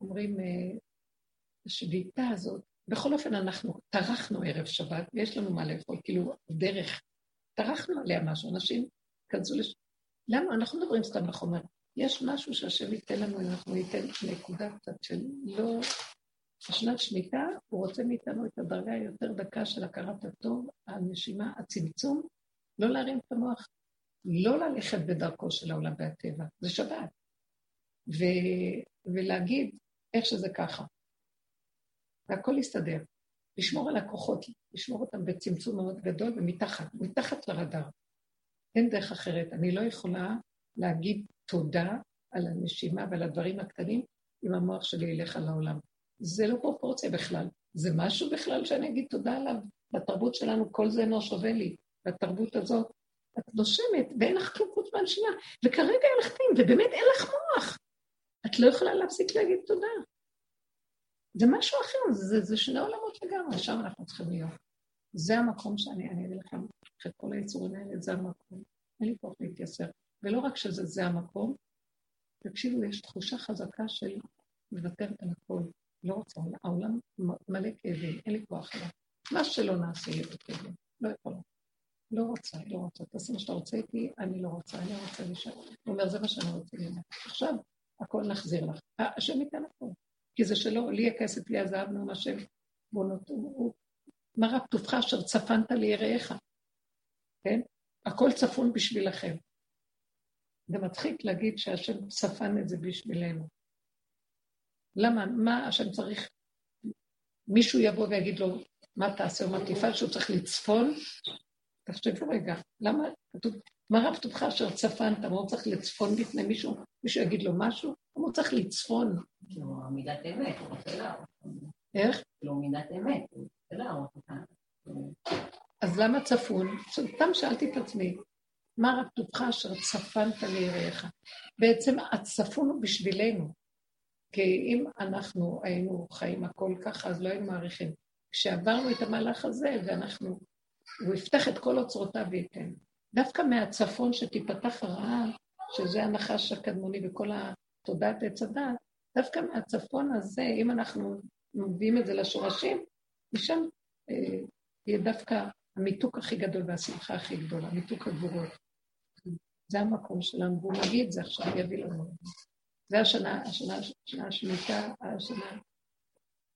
אומרים, אה, השביתה הזאת, בכל אופן אנחנו טרחנו ערב שבת, ויש לנו מה לאכול, כאילו דרך, טרחנו עליה משהו, אנשים כנסו לש... למה? אנחנו מדברים סתם בחומר. יש משהו שהשם ייתן לנו, אנחנו ניתן נקודה קצת של לא... בשנת שמיטה, הוא רוצה מאיתנו את הדרגה היותר דקה של הכרת הטוב, הנשימה, הצמצום, לא להרים את המוח, לא ללכת בדרכו של העולם והטבע, זה שבת. ו... ולהגיד איך שזה ככה. והכל יסתדר. לשמור על הכוחות, לשמור אותם בצמצום מאוד גדול ומתחת, מתחת לרדאר. אין דרך אחרת. אני לא יכולה להגיד תודה על הנשימה ועל הדברים הקטנים אם המוח שלי ילך על העולם. זה לא פרופורציה בכלל. זה משהו בכלל שאני אגיד תודה עליו. בתרבות שלנו כל זה אינו שווה לי. בתרבות הזאת את נושמת ואין לך כלום חוץ מהנשימה, וכרגע אין לך פנים, ובאמת אין לך מוח. את לא יכולה להפסיק להגיד תודה. זה משהו אחר, זה, זה שני עולמות לגמרי, שם אנחנו צריכים להיות. זה המקום שאני, אני אגיד לכם, אחרי כל היצורים האלה, זה המקום. אין לי כוח להתייסר. ולא רק שזה זה המקום, תקשיבו, יש תחושה חזקה של מוותרת על הכל. לא רוצה, העולם מלא כאבים, אין לי כוח עליו. מה שלא נעשה יהיה בכאבים, לא יכולה. לא רוצה, לא רוצה. תעשה מה שאתה רוצה איתי, אני לא רוצה, אני רוצה להישאר. הוא אומר, זה מה שאני רוצה ללמוד. עכשיו, הכל נחזיר לך. השם ייתן הכל. כי זה שלו, לי הכסף, לי הזהב, נאום השם, נותן, מה רק טובך אשר צפנת ליראיך, כן? הכל צפון בשבילכם. זה מצחיק להגיד שהשם צפן את זה בשבילנו. למה? מה השם צריך? מישהו יבוא ויגיד לו, מה תעשה או מה תפעל, שהוא צריך לצפון? תחשבו רגע, למה כתוב, מה רב טובך אשר צפנת, מה הוא צריך לצפון בפני מישהו? מישהו יגיד לו משהו? הוא צריך לצפון. כאילו, מידת אמת, הוא רוצה. איך? כאילו, מידת אמת, הוא רוצה להראות אותה. אז למה צפון? סתם שאלתי את עצמי, מה רק טובך אשר צפנת ליראיך? בעצם הצפון הוא בשבילנו. כי אם אנחנו היינו חיים הכל ככה, אז לא היינו מעריכים. כשעברנו את המהלך הזה, ואנחנו, הוא יפתח את כל אוצרותיו וייתן. דווקא מהצפון שתיפתח הרעה, שזה הנחש הקדמוני וכל תודעת עץ הדת, דווקא מהצפון הזה, אם אנחנו מביאים את זה לשורשים, משם אה, יהיה דווקא המיתוק הכי גדול והשמחה הכי גדולה, מיתוק הגבורות. זה המקום שלנו, והוא מביא את זה עכשיו, יביא לנו. זה השנה, השנה, השנה השמיטה, השנה,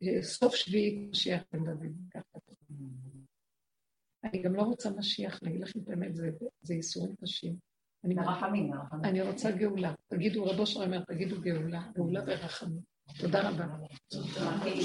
אה, סוף שביעית משיח בן דוד. אני גם לא רוצה משיח, להגיד לכם את האמת, זה, זה ייסורים קשים. אני רחמים, רחמים. אני רוצה גאולה. תגידו, רבו שלום אומר, תגידו גאולה, גאולה ורחמים. תודה רבה.